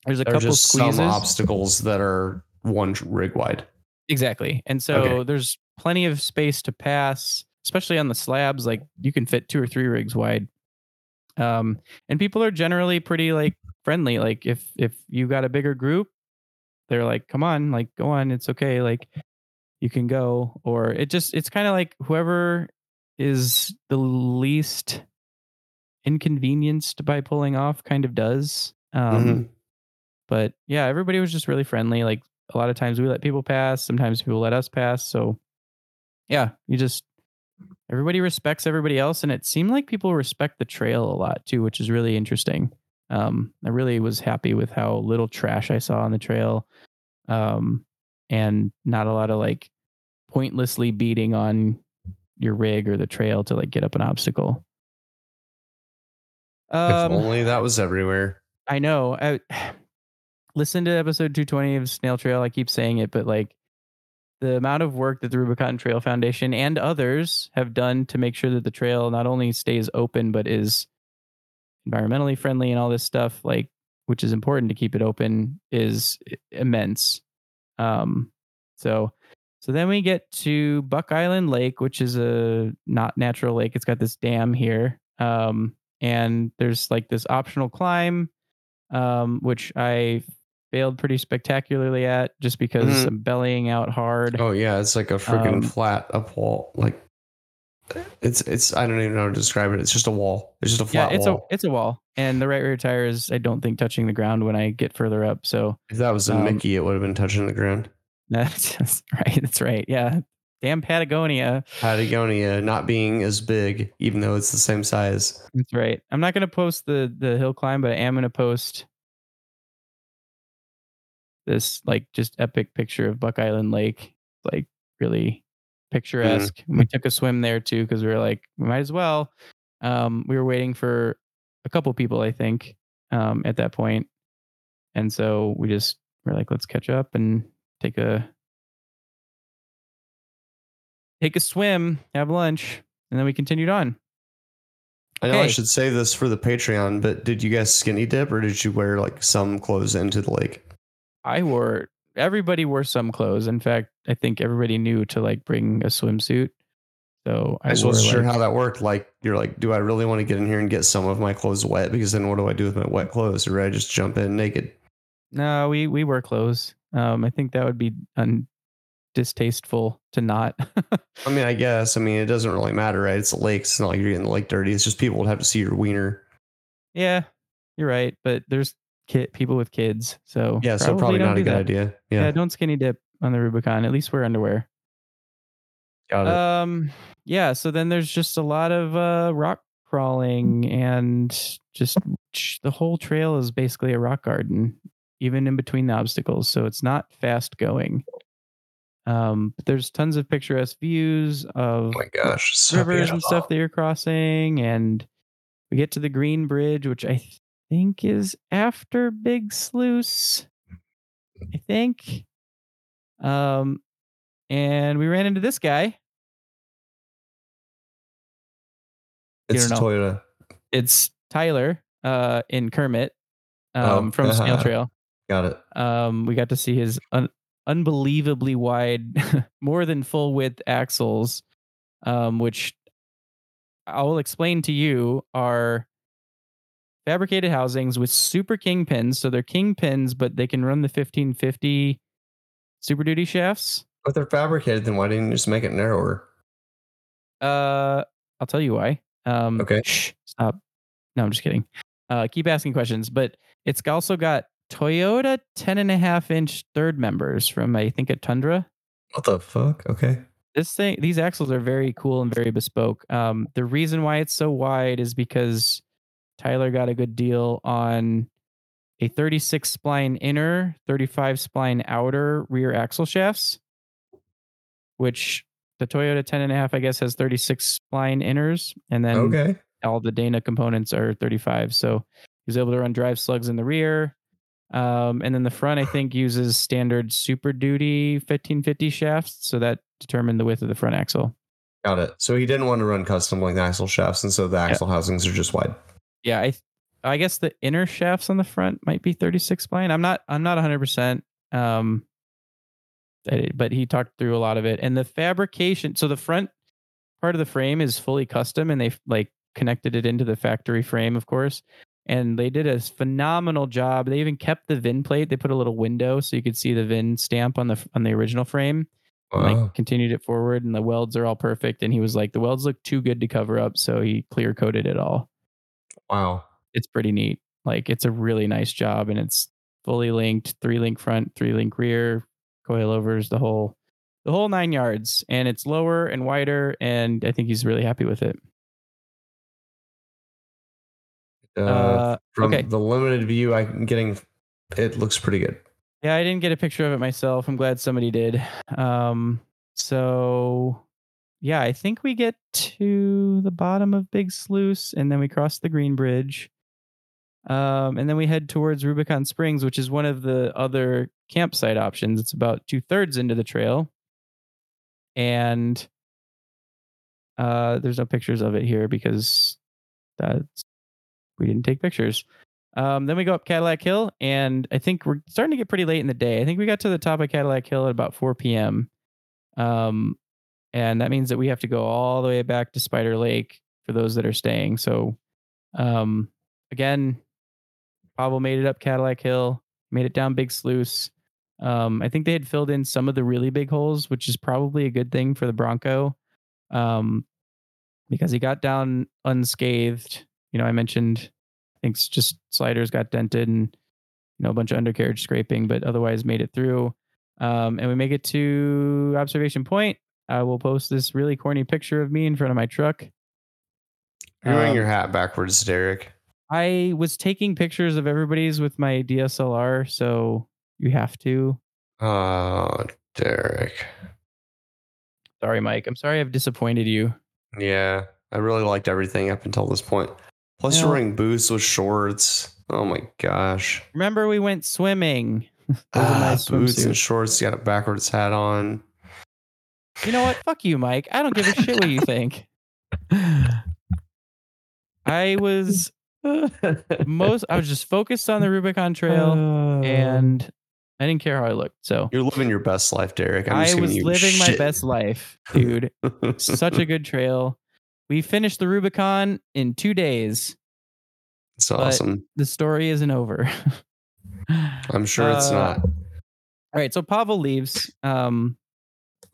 There's a there couple squeezes. some obstacles that are one rig wide. Exactly. And so Okay. there's plenty of space to pass, especially on the slabs. Like you can fit two or three rigs wide. Um, and people are generally pretty like friendly. Like if if you got a bigger group, they're like, come on, like go on, it's okay. Like you can go. Or it just it's kind of like whoever is the least inconvenienced by pulling off kind of does. Um Mhm. but yeah, everybody was just really friendly. Like a lot of times we let people pass, sometimes people let us pass. So yeah, you just everybody respects everybody else, and it seemed like people respect the trail a lot too, which is really interesting. Um, I really was happy with how little trash I saw on the trail, um, and not a lot of like pointlessly beating on your rig or the trail to like get up an obstacle. if Um, only that was everywhere. I know. I listen to episode 220 of Snail Trail. I keep saying it, but like the amount of work that the Rubicon Trail Foundation and others have done to make sure that the trail not only stays open but is environmentally friendly and all this stuff, like which is important to keep it open, is immense. Um, so So then we get to Buck Island Lake, which is a not natural lake. It's got this dam here. Um, and there's like this optional climb, um, which I failed pretty spectacularly at just because Mhm. I'm bellying out hard. Oh yeah, it's like a freaking Um, flat up wall. Like it's it's I don't even know how to describe it. It's just a wall. It's just a flat yeah, it's wall. a it's a wall. And the right rear tire is I don't think touching the ground when I get further up. So if that was a um, Mickey, it would have been touching the ground. that's, that's right. That's right. Yeah. Damn Patagonia. Patagonia not being as big, even though it's the same size. That's right. I'm not gonna post the the hill climb, but I am gonna post this like just epic picture of Buck Island Lake, like really picturesque. And We took a swim there too because we were like, we might as well. Um, we were waiting for a couple people, I think, um, at that point, and so we just were like, let's catch up and take a take a swim, have lunch, and then we continued on. I know I should say this for the Patreon, but did you guys skinny dip or did you wear like some clothes into the lake? I wore everybody wore some clothes. In fact, I think everybody knew to like bring a swimsuit. So I, I, just wasn't sure like, how that worked. Like you're like, do I really want to get in here and get some of my clothes wet? Because then what do I do with my wet clothes? Or I just jump in naked? no, we we wear clothes. Um, I think that would be un- distasteful to not. I mean, I guess. I mean, it doesn't really matter, right? It's a lake. It's not like you're getting the lake dirty. It's just people would have to see your wiener. yeah, you're right. But there's kid people with kids, so Yeah, so probably don't a good that. idea. Yeah. Yeah, don't skinny dip on the Rubicon. At least wear underwear. got it. Um, yeah. So then there's just a lot of uh, rock crawling, and just the whole trail is basically a rock garden, even in between the obstacles. So it's not fast going. Um, but there's tons of picturesque views of oh my gosh. so rivers and stuff that you're crossing, and we get to the Green Bridge, which I think is after Big Sluice. I think. Um, and we ran into this guy. It's a don't know. Toyota. It's Tyler uh, in Kermit Oh, um, from Snail Trail. Got it. Um, we got to see his un- unbelievably wide, more than full width axles, um, which I will explain to you are fabricated housings with super king pins. So they're king pins, but they can run the 1550 Super Duty shafts. But they're fabricated, then why didn't you just make it narrower? Uh, I'll tell you why. Um, Okay. Shh, stop. No, I'm just kidding. Uh, keep asking questions, but it's also got Toyota 10 and a half inch third members from I think a Tundra. What the fuck? Okay. This thing, these axles are very cool and very bespoke. Um, the reason why it's so wide is because Tyler got a good deal on a 36 spline inner, 35 spline outer rear axle shafts, which the Toyota 10 and a half, I guess, has 36 spline inners, and then Okay. all the Dana components are 35. So he was able to run drive slugs in the rear. Um, and then the front, I think, uses standard Super Duty 1550 shafts. So that determined the width of the front axle. Got it. So he didn't want to run custom like axle shafts, and so the axle housings are just wide. Yeah, I I guess the inner shafts on the front might be 36 spline. I'm not I'm not 100%. Um, but he talked through a lot of it. And the fabrication, so the front part of the frame is fully custom and they've like connected it into the factory frame, of course. And they did a phenomenal job. They even kept the VIN plate. They put a little window so you could see the VIN stamp on the on the original frame. and, Wow. like continued it forward and the welds are all perfect. And he was like, the welds look too good to cover up. So he clear coated it all wow. it's pretty neat. Like it's a really nice job and it's fully linked, three link front, three link rear, coilovers, the whole the whole nine yards. And it's lower and wider, and I think he's really happy with it. Uh, Uh, from okay. the limited view I'm getting, it looks pretty good. Yeah, I didn't get a picture of it myself. I'm glad somebody did. Um, so yeah, I think we get to the bottom of Big Sluice and then we cross the Green Bridge. Um, and then we head towards Rubicon Springs, which is one of the other campsite options. It's about two thirds into the trail. And uh, there's no pictures of it here because that's we didn't take pictures. Um, then we go up Cadillac Hill, and I think we're starting to get pretty late in the day. I think we got to the top of Cadillac Hill at about 4 p.m. Um, and that means that we have to go all the way back to Spider Lake for those that are staying. So, um, again, Pavel made it up Cadillac Hill, made it down Big Sluice. Um, I think they had filled in some of the really big holes, which is probably a good thing for the Bronco, um, because he got down unscathed. You know, I mentioned, I think just sliders got dented and you know a bunch of undercarriage scraping, but otherwise made it through. Um, and we make it to observation point. I will post this really corny picture of me in front of my truck. You're wearing Um, your hat backwards, Derek. I was taking pictures of everybody's with my DSLR, so you have to. Oh, Derek. Sorry, Mike. I'm sorry I've disappointed you. Yeah, I really liked everything up until this point. Plus, you're wearing boots with shorts. Oh my gosh. Remember, we went swimming. Ah, nice boots and shorts. You got a backwards hat on. You know what? Fuck you, Mike. I don't give a shit what you think. I was most. I was just focused on the Rubicon Trail, and I didn't care how I looked. So you're living your best life, Derek. I'm I just was you living my best life, dude. Such a good trail. We finished the Rubicon in two days. It's awesome. The story isn't over. I'm sure it's Uh, not. All right, so Pavel leaves. Um,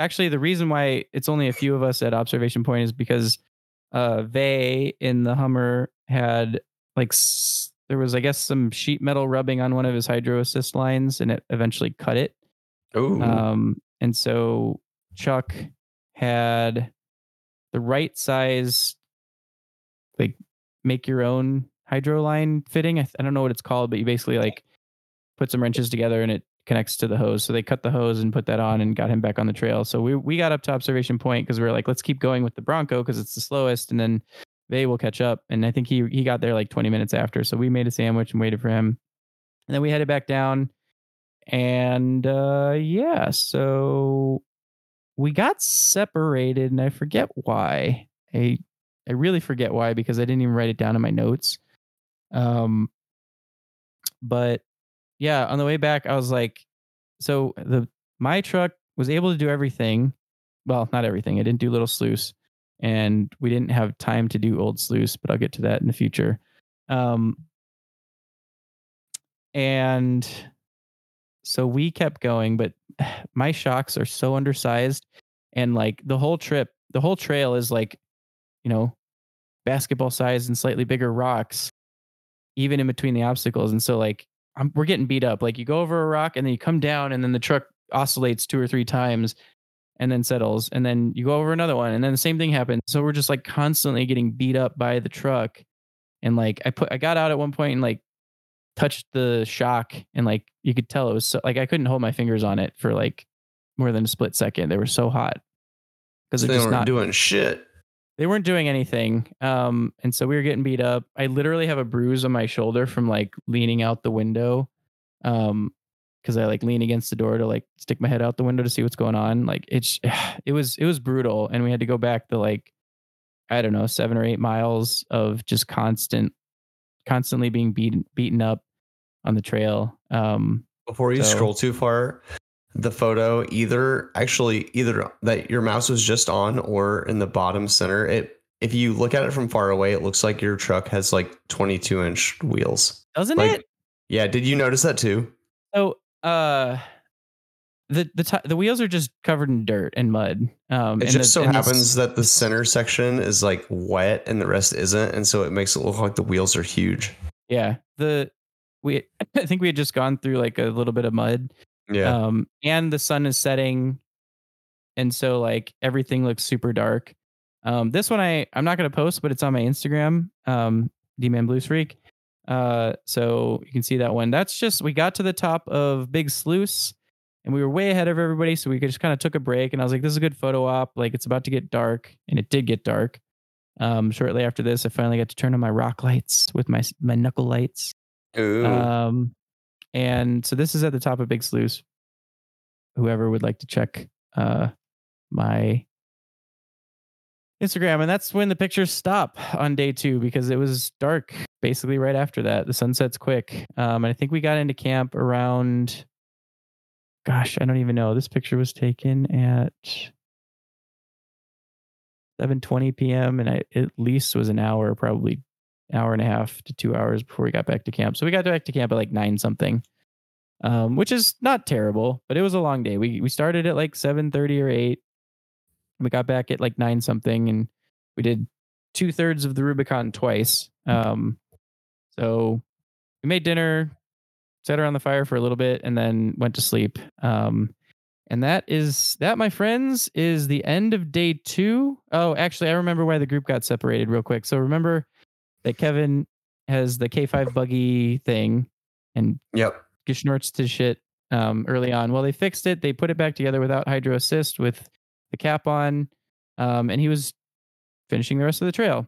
actually, the reason why it's only a few of us at observation point is because uh, Vay in the Hummer had like s- there was, I guess, some sheet metal rubbing on one of his hydro assist lines, and it eventually cut it. Ooh. Um, and so Chuck had the right size, like make your own hydro line fitting. I, th- I don't know what it's called, but you basically like put some wrenches together and it connects to the hose. So they cut the hose and put that on and got him back on the trail. So we we got up to observation point because we were like, let's keep going with the Bronco because it's the slowest, and then they will catch up. And I think he he got there like 20 minutes after. So we made a sandwich and waited for him. And then we headed back down. And uh yeah, so we got separated and I forget why. I I really forget why because I didn't even write it down in my notes. Um but yeah, on the way back I was like so the my truck was able to do everything. Well, not everything. I didn't do little sluice and we didn't have time to do old sluice, but I'll get to that in the future. Um and so we kept going, but my shocks are so undersized and like the whole trip, the whole trail is like, you know, basketball size and slightly bigger rocks, even in between the obstacles. And so like I'm, we're getting beat up. Like you go over a rock and then you come down and then the truck oscillates two or three times and then settles. And then you go over another one and then the same thing happens. So we're just like constantly getting beat up by the truck. And like I put I got out at one point and like touched the shock and like you could tell it was so, like I couldn't hold my fingers on it for like more than a split second. They were so hot because they they're just weren't not doing shit. They weren't doing anything. Um, and so we were getting beat up. I literally have a bruise on my shoulder from like leaning out the window. Um, because I like lean against the door to like stick my head out the window to see what's going on. Like it's it was it was brutal, and we had to go back to like I don't know seven or eight miles of just constant, constantly being beaten beaten up on the trail. Um, Before you So- scroll too far, the photo either actually either that your mouse was just on or in the bottom center. It if you look at it from far away, it looks like your truck has like 22 inch wheels. doesn't Like, it? yeah, did you notice that too? So uh the the ti the wheels are just covered in dirt and mud. Um, It just the- so and the happens that the center section is like wet and the rest isn't, and so it makes it look like the wheels are huge. Yeah, the we I think we had just gone through like a little bit of mud. Yeah, Um, and the sun is setting, and so like everything looks super dark. Um, this one I I'm not gonna post, but it's on my Instagram. Um, D-Man Blues Freak. Uh, so you can see that one. That's just we got to the top of Big Sluice, and we were way ahead of everybody, so we just kind of took a break. And I was like, "This is a good photo op. Like it's about to get dark," and it did get dark. Um, shortly after this, I finally got to turn on my rock lights with my my knuckle lights. Ooh. Um, and so this is at the top of Big Sluice. Whoever would like to check uh, my Instagram, and that's when the pictures stop on day two because it was dark basically right after that. The sun sets quick. Um, and I think we got into camp around, gosh, I don't even know. This picture was taken at 7:20 p.m. and I at least was an hour, probably hour and a half to two hours before we got back to camp. So we got back to camp at like nine something, um, which is not terrible, but it was a long day. We we started at like 7:30 or eight. We got back at like nine something, and we did two thirds of the Rubicon twice. Um, so we made dinner, sat around the fire for a little bit, and then went to sleep. Um, and that is that, my friends, is the end of day two. Oh, actually, I remember why the group got separated real quick. So remember that Kevin has the K5 buggy thing and Yep. geschnorts to shit um, early on. Well, they fixed it. They put it back together without hydro assist with the cap on, um, and he was finishing the rest of the trail.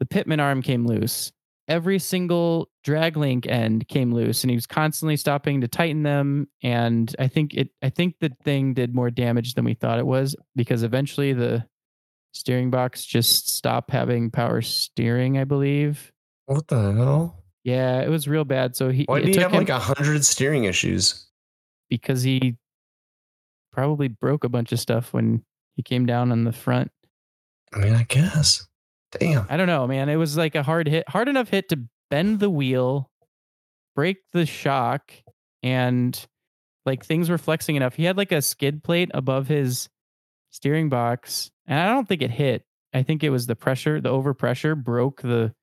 The pitman arm came loose. Every single drag link end came loose, and he was constantly stopping to tighten them. And I think it. I think the thing did more damage than we thought it was because eventually the steering box just stopped having power steering. I believe. What the hell? Yeah, it was real bad. So he Why you took have him- like a hundred steering issues? because he probably broke a bunch of stuff when he came down on the front. I mean, I guess. Damn. I don't know, man. It was like a hard hit, hard enough hit to bend the wheel, break the shock, and like things were flexing enough. He had like a skid plate above his steering box, and I don't think it hit. I think it was the pressure, the overpressure broke the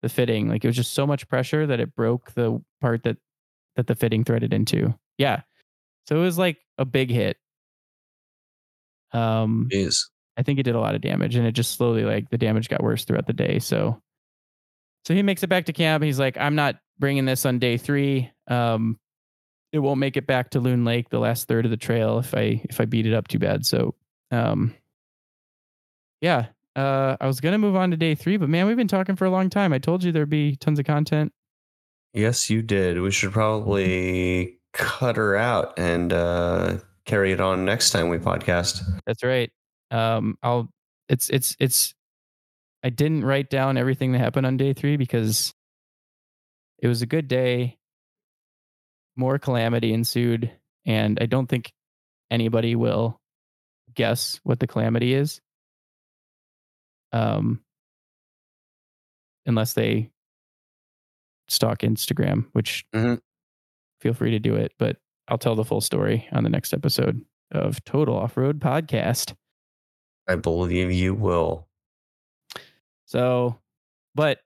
the fitting. Like it was just so much pressure that it broke the part that that the fitting threaded into. Yeah. So it was like a big hit. Um Jeez. I think it did a lot of damage and it just slowly like the damage got worse throughout the day. So so he makes it back to camp. He's like, I'm not bringing this on day three. Um it won't make it back to Loon Lake, the last third of the trail, if I if I beat it up too bad. So um yeah. Uh I was gonna move on to day three, but man, we've been talking for a long time. I told you there'd be tons of content. Yes, you did. We should probably cut her out and uh, carry it on next time we podcast. That's right. Um, I'll. It's it's it's. I didn't write down everything that happened on day three because it was a good day. More calamity ensued, and I don't think anybody will guess what the calamity is. Um, unless they stalk Instagram, which Mhm. feel free to do it. But I'll tell the full story on the next episode of Total Off Road Podcast. I believe you will. So, but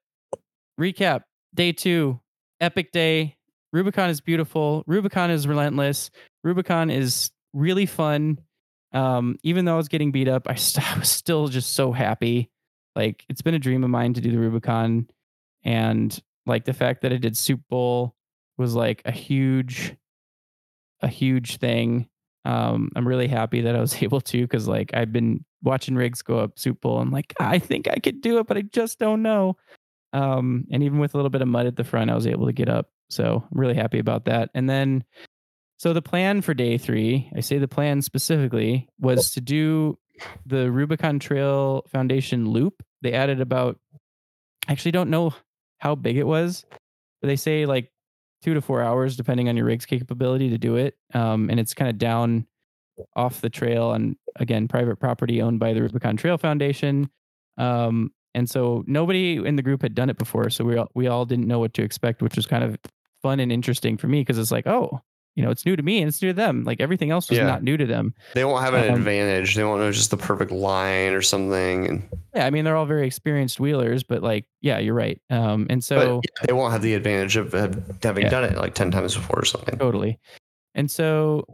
recap day two, epic day. Rubicon is beautiful. Rubicon is relentless. Rubicon is really fun. Um, even though I was getting beat up, I, st- I was still just so happy. Like it's been a dream of mine to do the Rubicon, and like the fact that I did Soup Bowl was like a huge, a huge thing. Um, I'm really happy that I was able to because like I've been watching rigs go up Soup Bowl. I'm like, I think I could do it, but I just don't know. Um, and even with a little bit of mud at the front, I was able to get up. So I'm really happy about that. And then, so the plan for day three, I say the plan specifically, was to do the Rubicon Trail Foundation loop. They added about, I actually don't know how big it was, but they say like two to four hours, depending on your rig's capability to do it. Um, and it's kind of down off the trail and again, private property owned by the Rubicon Trail Foundation. Um, and so nobody in the group had done it before, so we all, we all didn't know what to expect, which was kind of fun and interesting for me because it's like, oh, you know, it's new to me and it's new to them. Like everything else was Yeah. not new to them. They won't have an Um, advantage. They won't know just the perfect line or something. And Yeah, I mean they're all very experienced wheelers, but like, yeah, you're right. Um, and so but they won't have the advantage of of having Yeah. done it like 10 times before or something. Totally. And so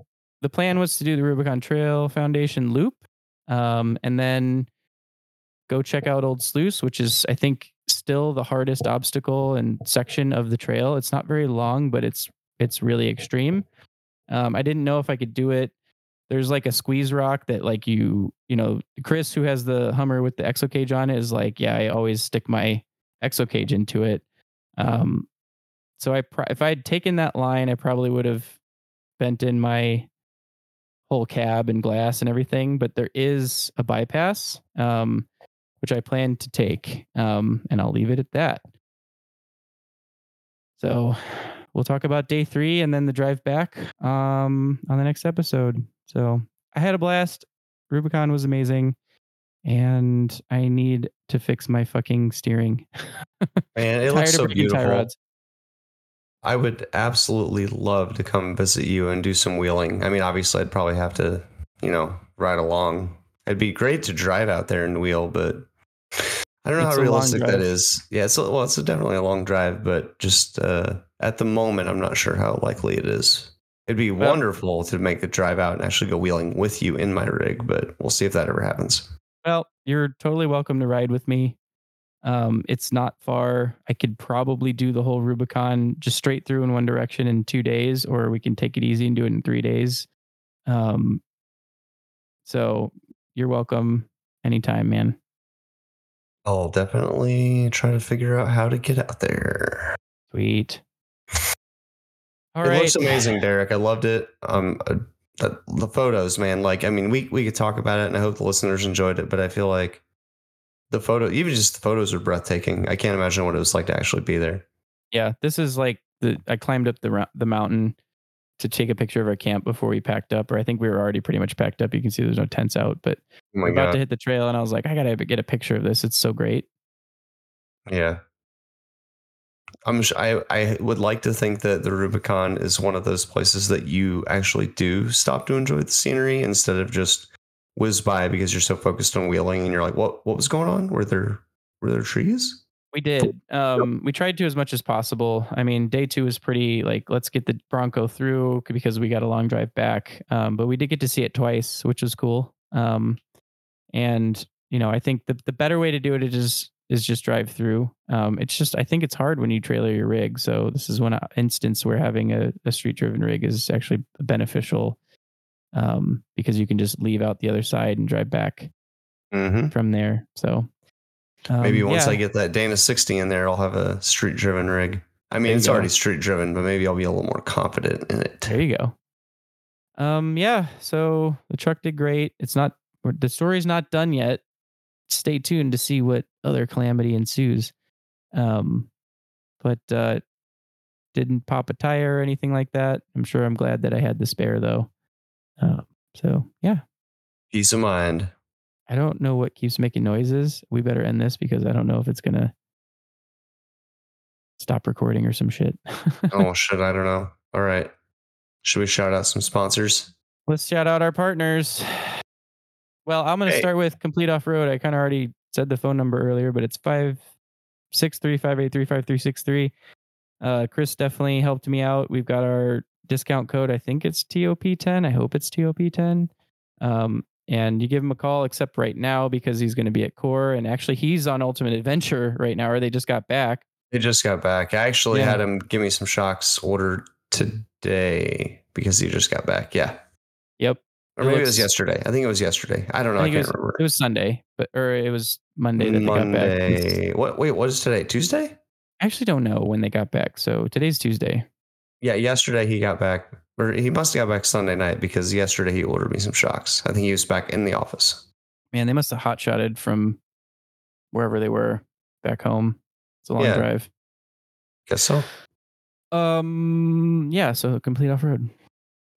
the plan was to do the Rubicon Trail Foundation loop, um, and then go check out Old Sluice, which is I think still the hardest obstacle and section of the trail. It's not very long, but it's it's really extreme. Um, I didn't know if I could do it. There's like a squeeze rock that like you you know Chris who has the Hummer with the exo cage on it is like yeah I always stick my exo cage into it. Um, so I pro- if I had taken that line, I probably would have bent in my whole cab and glass and everything. But there is a bypass, um, which I plan to take, um, and I'll leave it at that. So we'll talk about day three and then the drive back um, on the next episode. So I had a blast. Rubicon was amazing. And I need to fix my fucking steering. Man, it looks so beautiful. I would absolutely love to come visit you and do some wheeling. I mean, obviously, I'd probably have to, you know, ride along. It'd be great to drive out there and wheel, but I don't know It's how realistic that is. Yeah, it's a, well, it's a definitely a long drive, but just uh, at the moment, I'm not sure how likely it is. It'd be Well- wonderful to make the drive out and actually go wheeling with you in my rig, but we'll see if that ever happens. Well, you're totally welcome to ride with me. Um, it's not far. I could probably do the whole Rubicon just straight through in one direction in two days, or we can take it easy and do it in three days. Um, so you're welcome anytime, man. I'll definitely try to figure out how to get out there. Sweet. All it right. looks amazing, Derek. I loved it. Um, uh, the, the photos, man. Like, I mean, we we could talk about it, and I hope the listeners enjoyed it. But I feel like the photo, even just the photos, are breathtaking. I can't imagine what it was like to actually be there. Yeah, this is like the I climbed up the the mountain to take a picture of our camp before we packed up, or I think we were already pretty much packed up. You can see there's no tents out, but Oh we're about god! to hit the trail, and I was like, I gotta get a picture of this. It's so great. yeah. I'm. sh- I I would like to think that the Rubicon is one of those places that you actually do stop to enjoy the scenery instead of just whiz by because you're so focused on wheeling and you're like, what what was going on? Were there were there trees? We did. Um, we tried to as much as possible. I mean, day two was pretty like let's get the Bronco through because we got a long drive back. Um, but we did get to see it twice, which was cool. Um, and you know, I think the the better way to do it is is just drive through. Um, it's just I think it's hard when you trailer your rig. So this is one uh, instance where having a, a street driven rig is actually beneficial um, because you can just leave out the other side and drive back Mm-hmm. from there. So Maybe um, once yeah. I get that Dana 60 in there, I'll have a street driven rig. I mean, it's go. already street driven, but maybe I'll be a little more confident in it. There you go. Um, yeah. So the truck did great. It's not the story's not done yet. Stay tuned to see what other calamity ensues. Um, but uh, didn't pop a tire or anything like that. I'm sure I'm glad that I had the spare though. Um, so yeah, Peace of mind. I don't know what keeps making noises. We better end this because I don't know if it's gonna stop recording or some shit. oh, shit. I don't know. All right. Should we shout out some sponsors? Let's shout out our partners. Well, I'm going to Hey. start with Complete Off Road. I kind of already said the phone number earlier, but it's five six three five eight three five three six three. Uh, Chris definitely helped me out. We've got our discount code. I think it's TOP10. I hope it's TOP10. Um, and you give him a call, except right now because he's going to be at Core. And actually, he's on Ultimate Adventure right now, or they just got back. They just got back. I actually Yeah. had him give me some shocks ordered today because he just got back. Yeah. Yep. Or It maybe it looks- was yesterday. I think it was yesterday. I don't know. I I, think it can't was, remember. it was Sunday, but or it was Monday that they got back. Monday. What? Wait, what is today? Tuesday? I actually don't know when they got back. So today's Tuesday. Yeah, yesterday he got back, or he must have got back Sunday night because yesterday he ordered me some shocks. I think he was back in the office. Man, they must have hot shotted from wherever they were back home. It's a long Yeah. drive. Guess so. Um, yeah. So complete off road.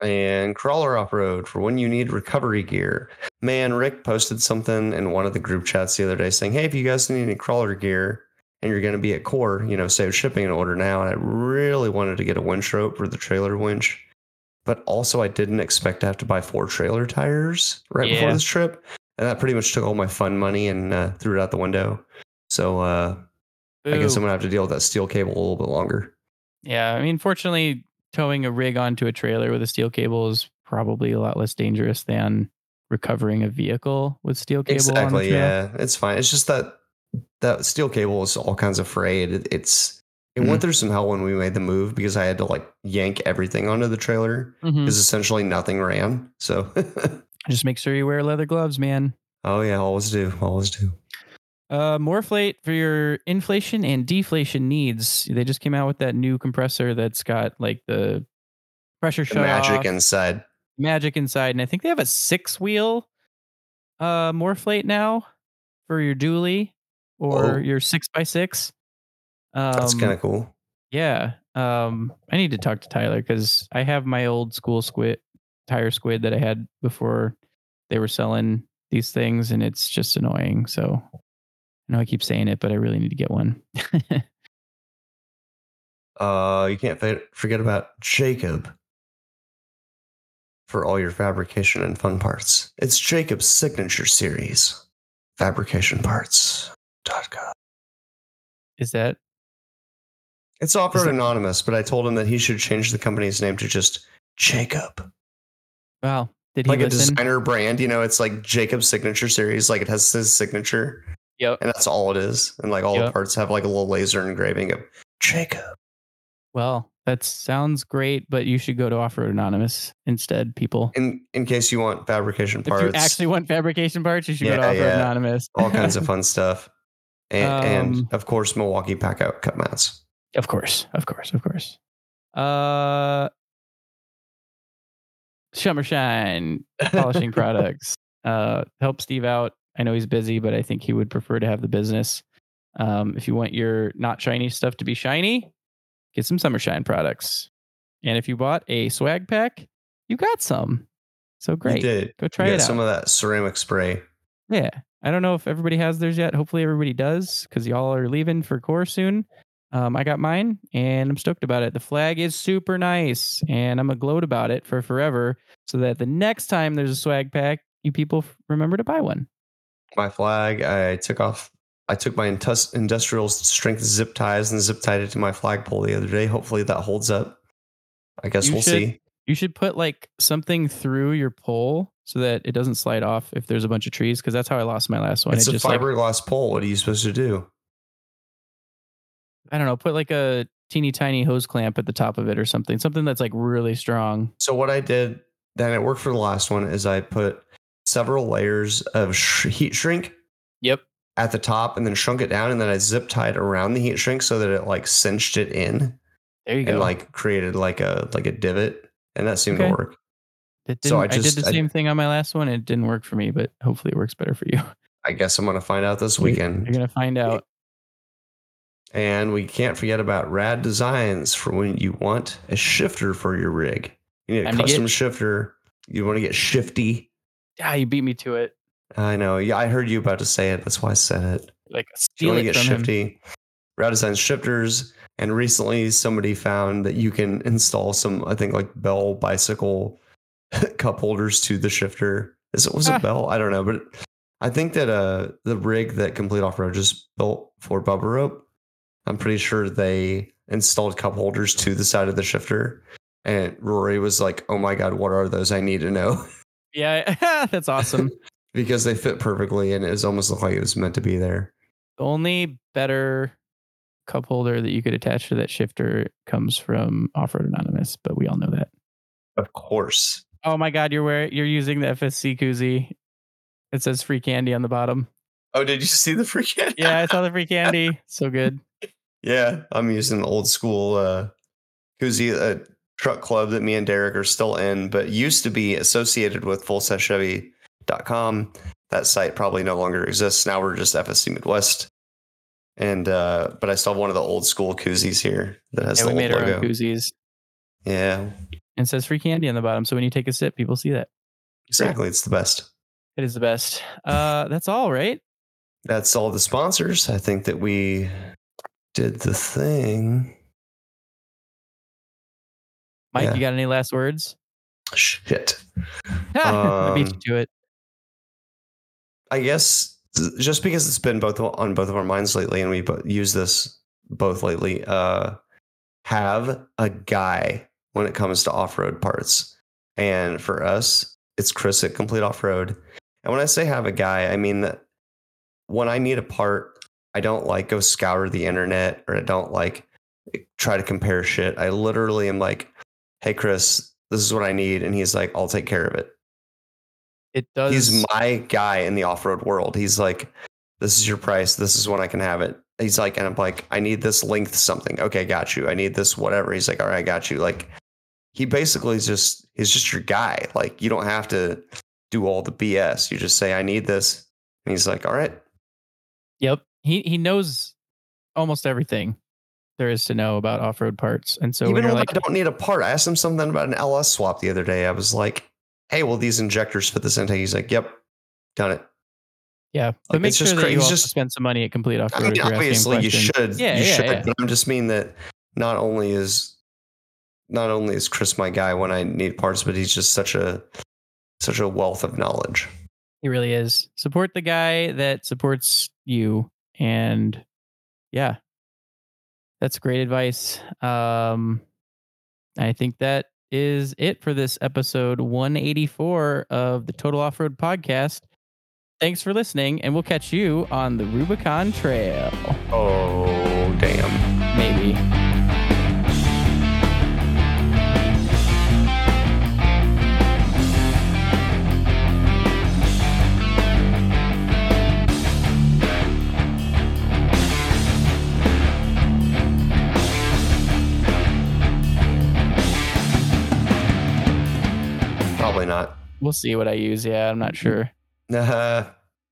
And crawler off road for when you need recovery gear. Man, Rick posted something in one of the group chats the other day saying, "Hey, if you guys need any crawler gear and you're going to be at Core, you know, save shipping and order now." And I really wanted to get a winch rope for the trailer winch, but also I didn't expect to have to buy four trailer tires right before this trip, and that pretty much took all my fun money and uh, threw it out the window. So uh, I guess I'm gonna have to deal with that steel cable a little bit longer. yeah. I mean, fortunately, towing a rig onto a trailer with a steel cable is probably a lot less dangerous than recovering a vehicle with steel cable. Exactly. Yeah, it's fine. It's just that that steel cable is all kinds of frayed. It's it Mhm. went through some hell when we made the move because I had to like yank everything onto the trailer because essentially nothing ran. So, Just make sure you wear leather gloves, man. oh yeah, always do, always do. Uh, MORRflate for your inflation and deflation needs. They just came out with that new compressor that's got like the pressure The shut magic off, inside. magic inside, and I think they have a six wheel uh MORRflate now for your dually or Oh. your six by six. Um, That's kind of cool. yeah. Um, I need to talk to Tyler because I have my old school squid tire squid that I had before they were selling these things, and it's just annoying. So I know I keep saying it, but I really need to get one. Uh, you can't forget about Jacob for all your fabrication and fun parts. It's Jacob's signature series, fabricationparts.com. Is that It's Off Road Anonymous, but I told him that he should change the company's name to just Jacob. wow? Did he Like a designer brand, you know, it's like Jacob's signature series, like it has his signature, Yep. and that's all it is. And like all the parts have like a little laser engraving of Jacob. Well, that sounds great, but you should go to Off Road Anonymous instead, people. In in case you want fabrication parts. If you actually want fabrication parts, you should go to Yeah, Off Road yeah. Anonymous. all kinds of fun stuff. And, and Um, of course, Milwaukee pack out cut mats. Of course, of course, of course. Uh, Summer Shine polishing products. Uh, help Steve out. I know he's busy, but I think he would prefer to have the business. Um, if you want your not shiny stuff to be shiny, get some Summer Shine products. And if you bought a swag pack, you got some. So You great. did. Go try you it some of that ceramic spray. Yeah. I don't know if everybody has theirs yet. Hopefully everybody does because y'all are leaving for core soon. Um, I got mine and I'm stoked about it. The flag is super nice and I'm a gloat about it for forever so that the next time there's a swag pack, you people remember to buy one. My flag. I took off. I took my intus- industrial strength zip ties and zip tied it to my flagpole the other day. Hopefully that holds up. I guess You we'll should- see. You should put like something through your pole so that it doesn't slide off if there's a bunch of trees because that's how I lost my last one. It's it a just like fiberglass pole. What are you supposed to do? I don't know, put like a teeny tiny hose clamp at the top of it or something. Something that's like really strong. So what I did, then it worked for the last one, is I put several layers of sh- heat shrink Yep. at the top and then shrunk it down and then I zip tied around the heat shrink so that it like cinched it in There you and go. And like created like a like a divot and that seemed Okay. to work. It So didn't, I I, just- did the I- same thing on my last one. It didn't work for me, but hopefully it works better for you. I guess I'm gonna find out this weekend. You're gonna find out. And we can't forget about rad designs for when you want a shifter for your rig. You need a Time to get- custom shifter. You want to get shifty. Yeah, you beat me to it. I know. Yeah, I heard you about to say it. That's why I said it. Like you steal want it to get from him. shifty, Rad Design shifters. And recently, somebody found that you can install some, I think, like Bell bicycle cup holders to the shifter. Is it was Ah. it Bell? I don't know, but I think that uh the rig that Complete Off Road just built for Bubba Rope, I'm pretty sure they installed cup holders to the side of the shifter. And Rory was like, "Oh my god, what are those? I need to know." Yeah, that's awesome. because they fit perfectly, and it was almost looked like it was meant to be there. the only better cup holder that you could attach to that shifter comes from Off Road Anonymous, but we all know that. Of course. Oh my God, you're wearing, you're using the FSC koozie. It says free candy on the bottom. Oh, did you see the free candy? Yeah, I saw the free candy. So good. Yeah, I'm using the old school uh, koozie uh, truck club that me and Derek are still in, but used to be associated with FullSetChevy.com. That site probably no longer exists. Now we're just FSC Midwest. And uh, but I still have one of the old school koozies here that has Yeah, the we old made our logo. own koozies. Yeah, And it says free candy on the bottom. So when you take a sip, people see that. exactly. It's the best. It is the best. Uh, that's all, right? That's all the sponsors. I think that we did the thing. Mike, Yeah. you got any last words? Shit. I beat you Um, to it. I guess just because it's been both on both of our minds lately, and we use this both lately, uh, have a guy when it comes to off road parts. And for us, it's Chris at Complete Off Road. And when I say have a guy, I mean that when I need a part, I don't like go scour the internet or I don't like eh, try to compare shit. I literally am like, hey, Chris, this is what I need. And he's like, I'll take care of it It does. he's my guy in the off-road world. He's like, this is your price. This is when I can have it. He's like, and I'm like, I need this length something. Okay, got you. I need this whatever. He's like, all right, I got you. Like, he basically is just he's just your guy. Like, you don't have to do all the BS. You just say, I need this, and he's like, all right. Yep. He he knows almost everything. there is to know about off road parts. And so Even when like, I don't need a part, I asked him something about an LS swap the other day. I was like, "Hey, will these injectors fit this intake?" He's like, "Yep, done it." yeah, but like, make it's sure just that cra- you just- spend some money at Complete off-road. I mean, obviously, you should. Yeah, you yeah, should. yeah. But I'm just mean that not only is not only is Chris my guy when I need parts, but he's just such a such a wealth of knowledge. He really is. Support the guy that supports you. And yeah, that's great advice. Um, I think that is it for this episode 184 of the Total Off Road Podcast. Thanks for listening, and we'll catch you on the Rubicon Trail. Oh damn! Probably not. We'll see what I use. Yeah, I'm not sure. Uh,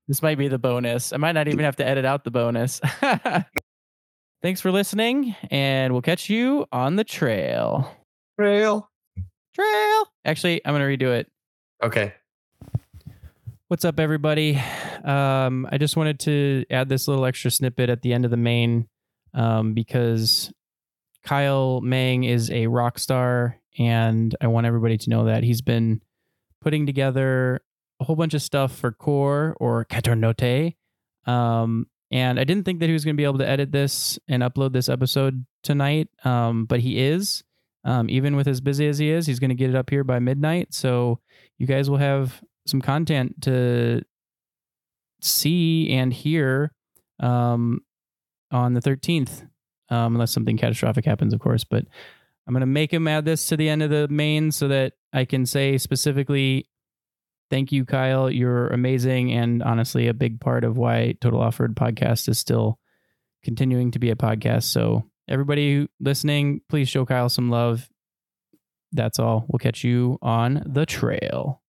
This might be the bonus. I might not even have to edit out the bonus. Thanks for listening, and we'll catch you on the trail. Trail. Trail. Actually, I'm going to redo it. Okay. What's up, everybody? Um, I just wanted to add this little extra snippet at the end of the main um, because Kyle Mang is a rock star, and I want everybody to know that he's been putting together a whole bunch of stuff for Core or Caternote. Um, and I didn't think that he was going to be able to edit this and upload this episode tonight, um, but he is. Um, even with as busy as he is, he's going to get it up here by midnight. So you guys will have some content to see and hear um, on the 13th, um, unless something catastrophic happens, of course. But I'm going to make him add this to the end of the main so that I can say specifically, thank you, Kyle. You're amazing. And honestly, a big part of why Total Off Road Podcast is still continuing to be a podcast. So, everybody listening, please show Kyle some love. That's all. We'll catch you on the trail.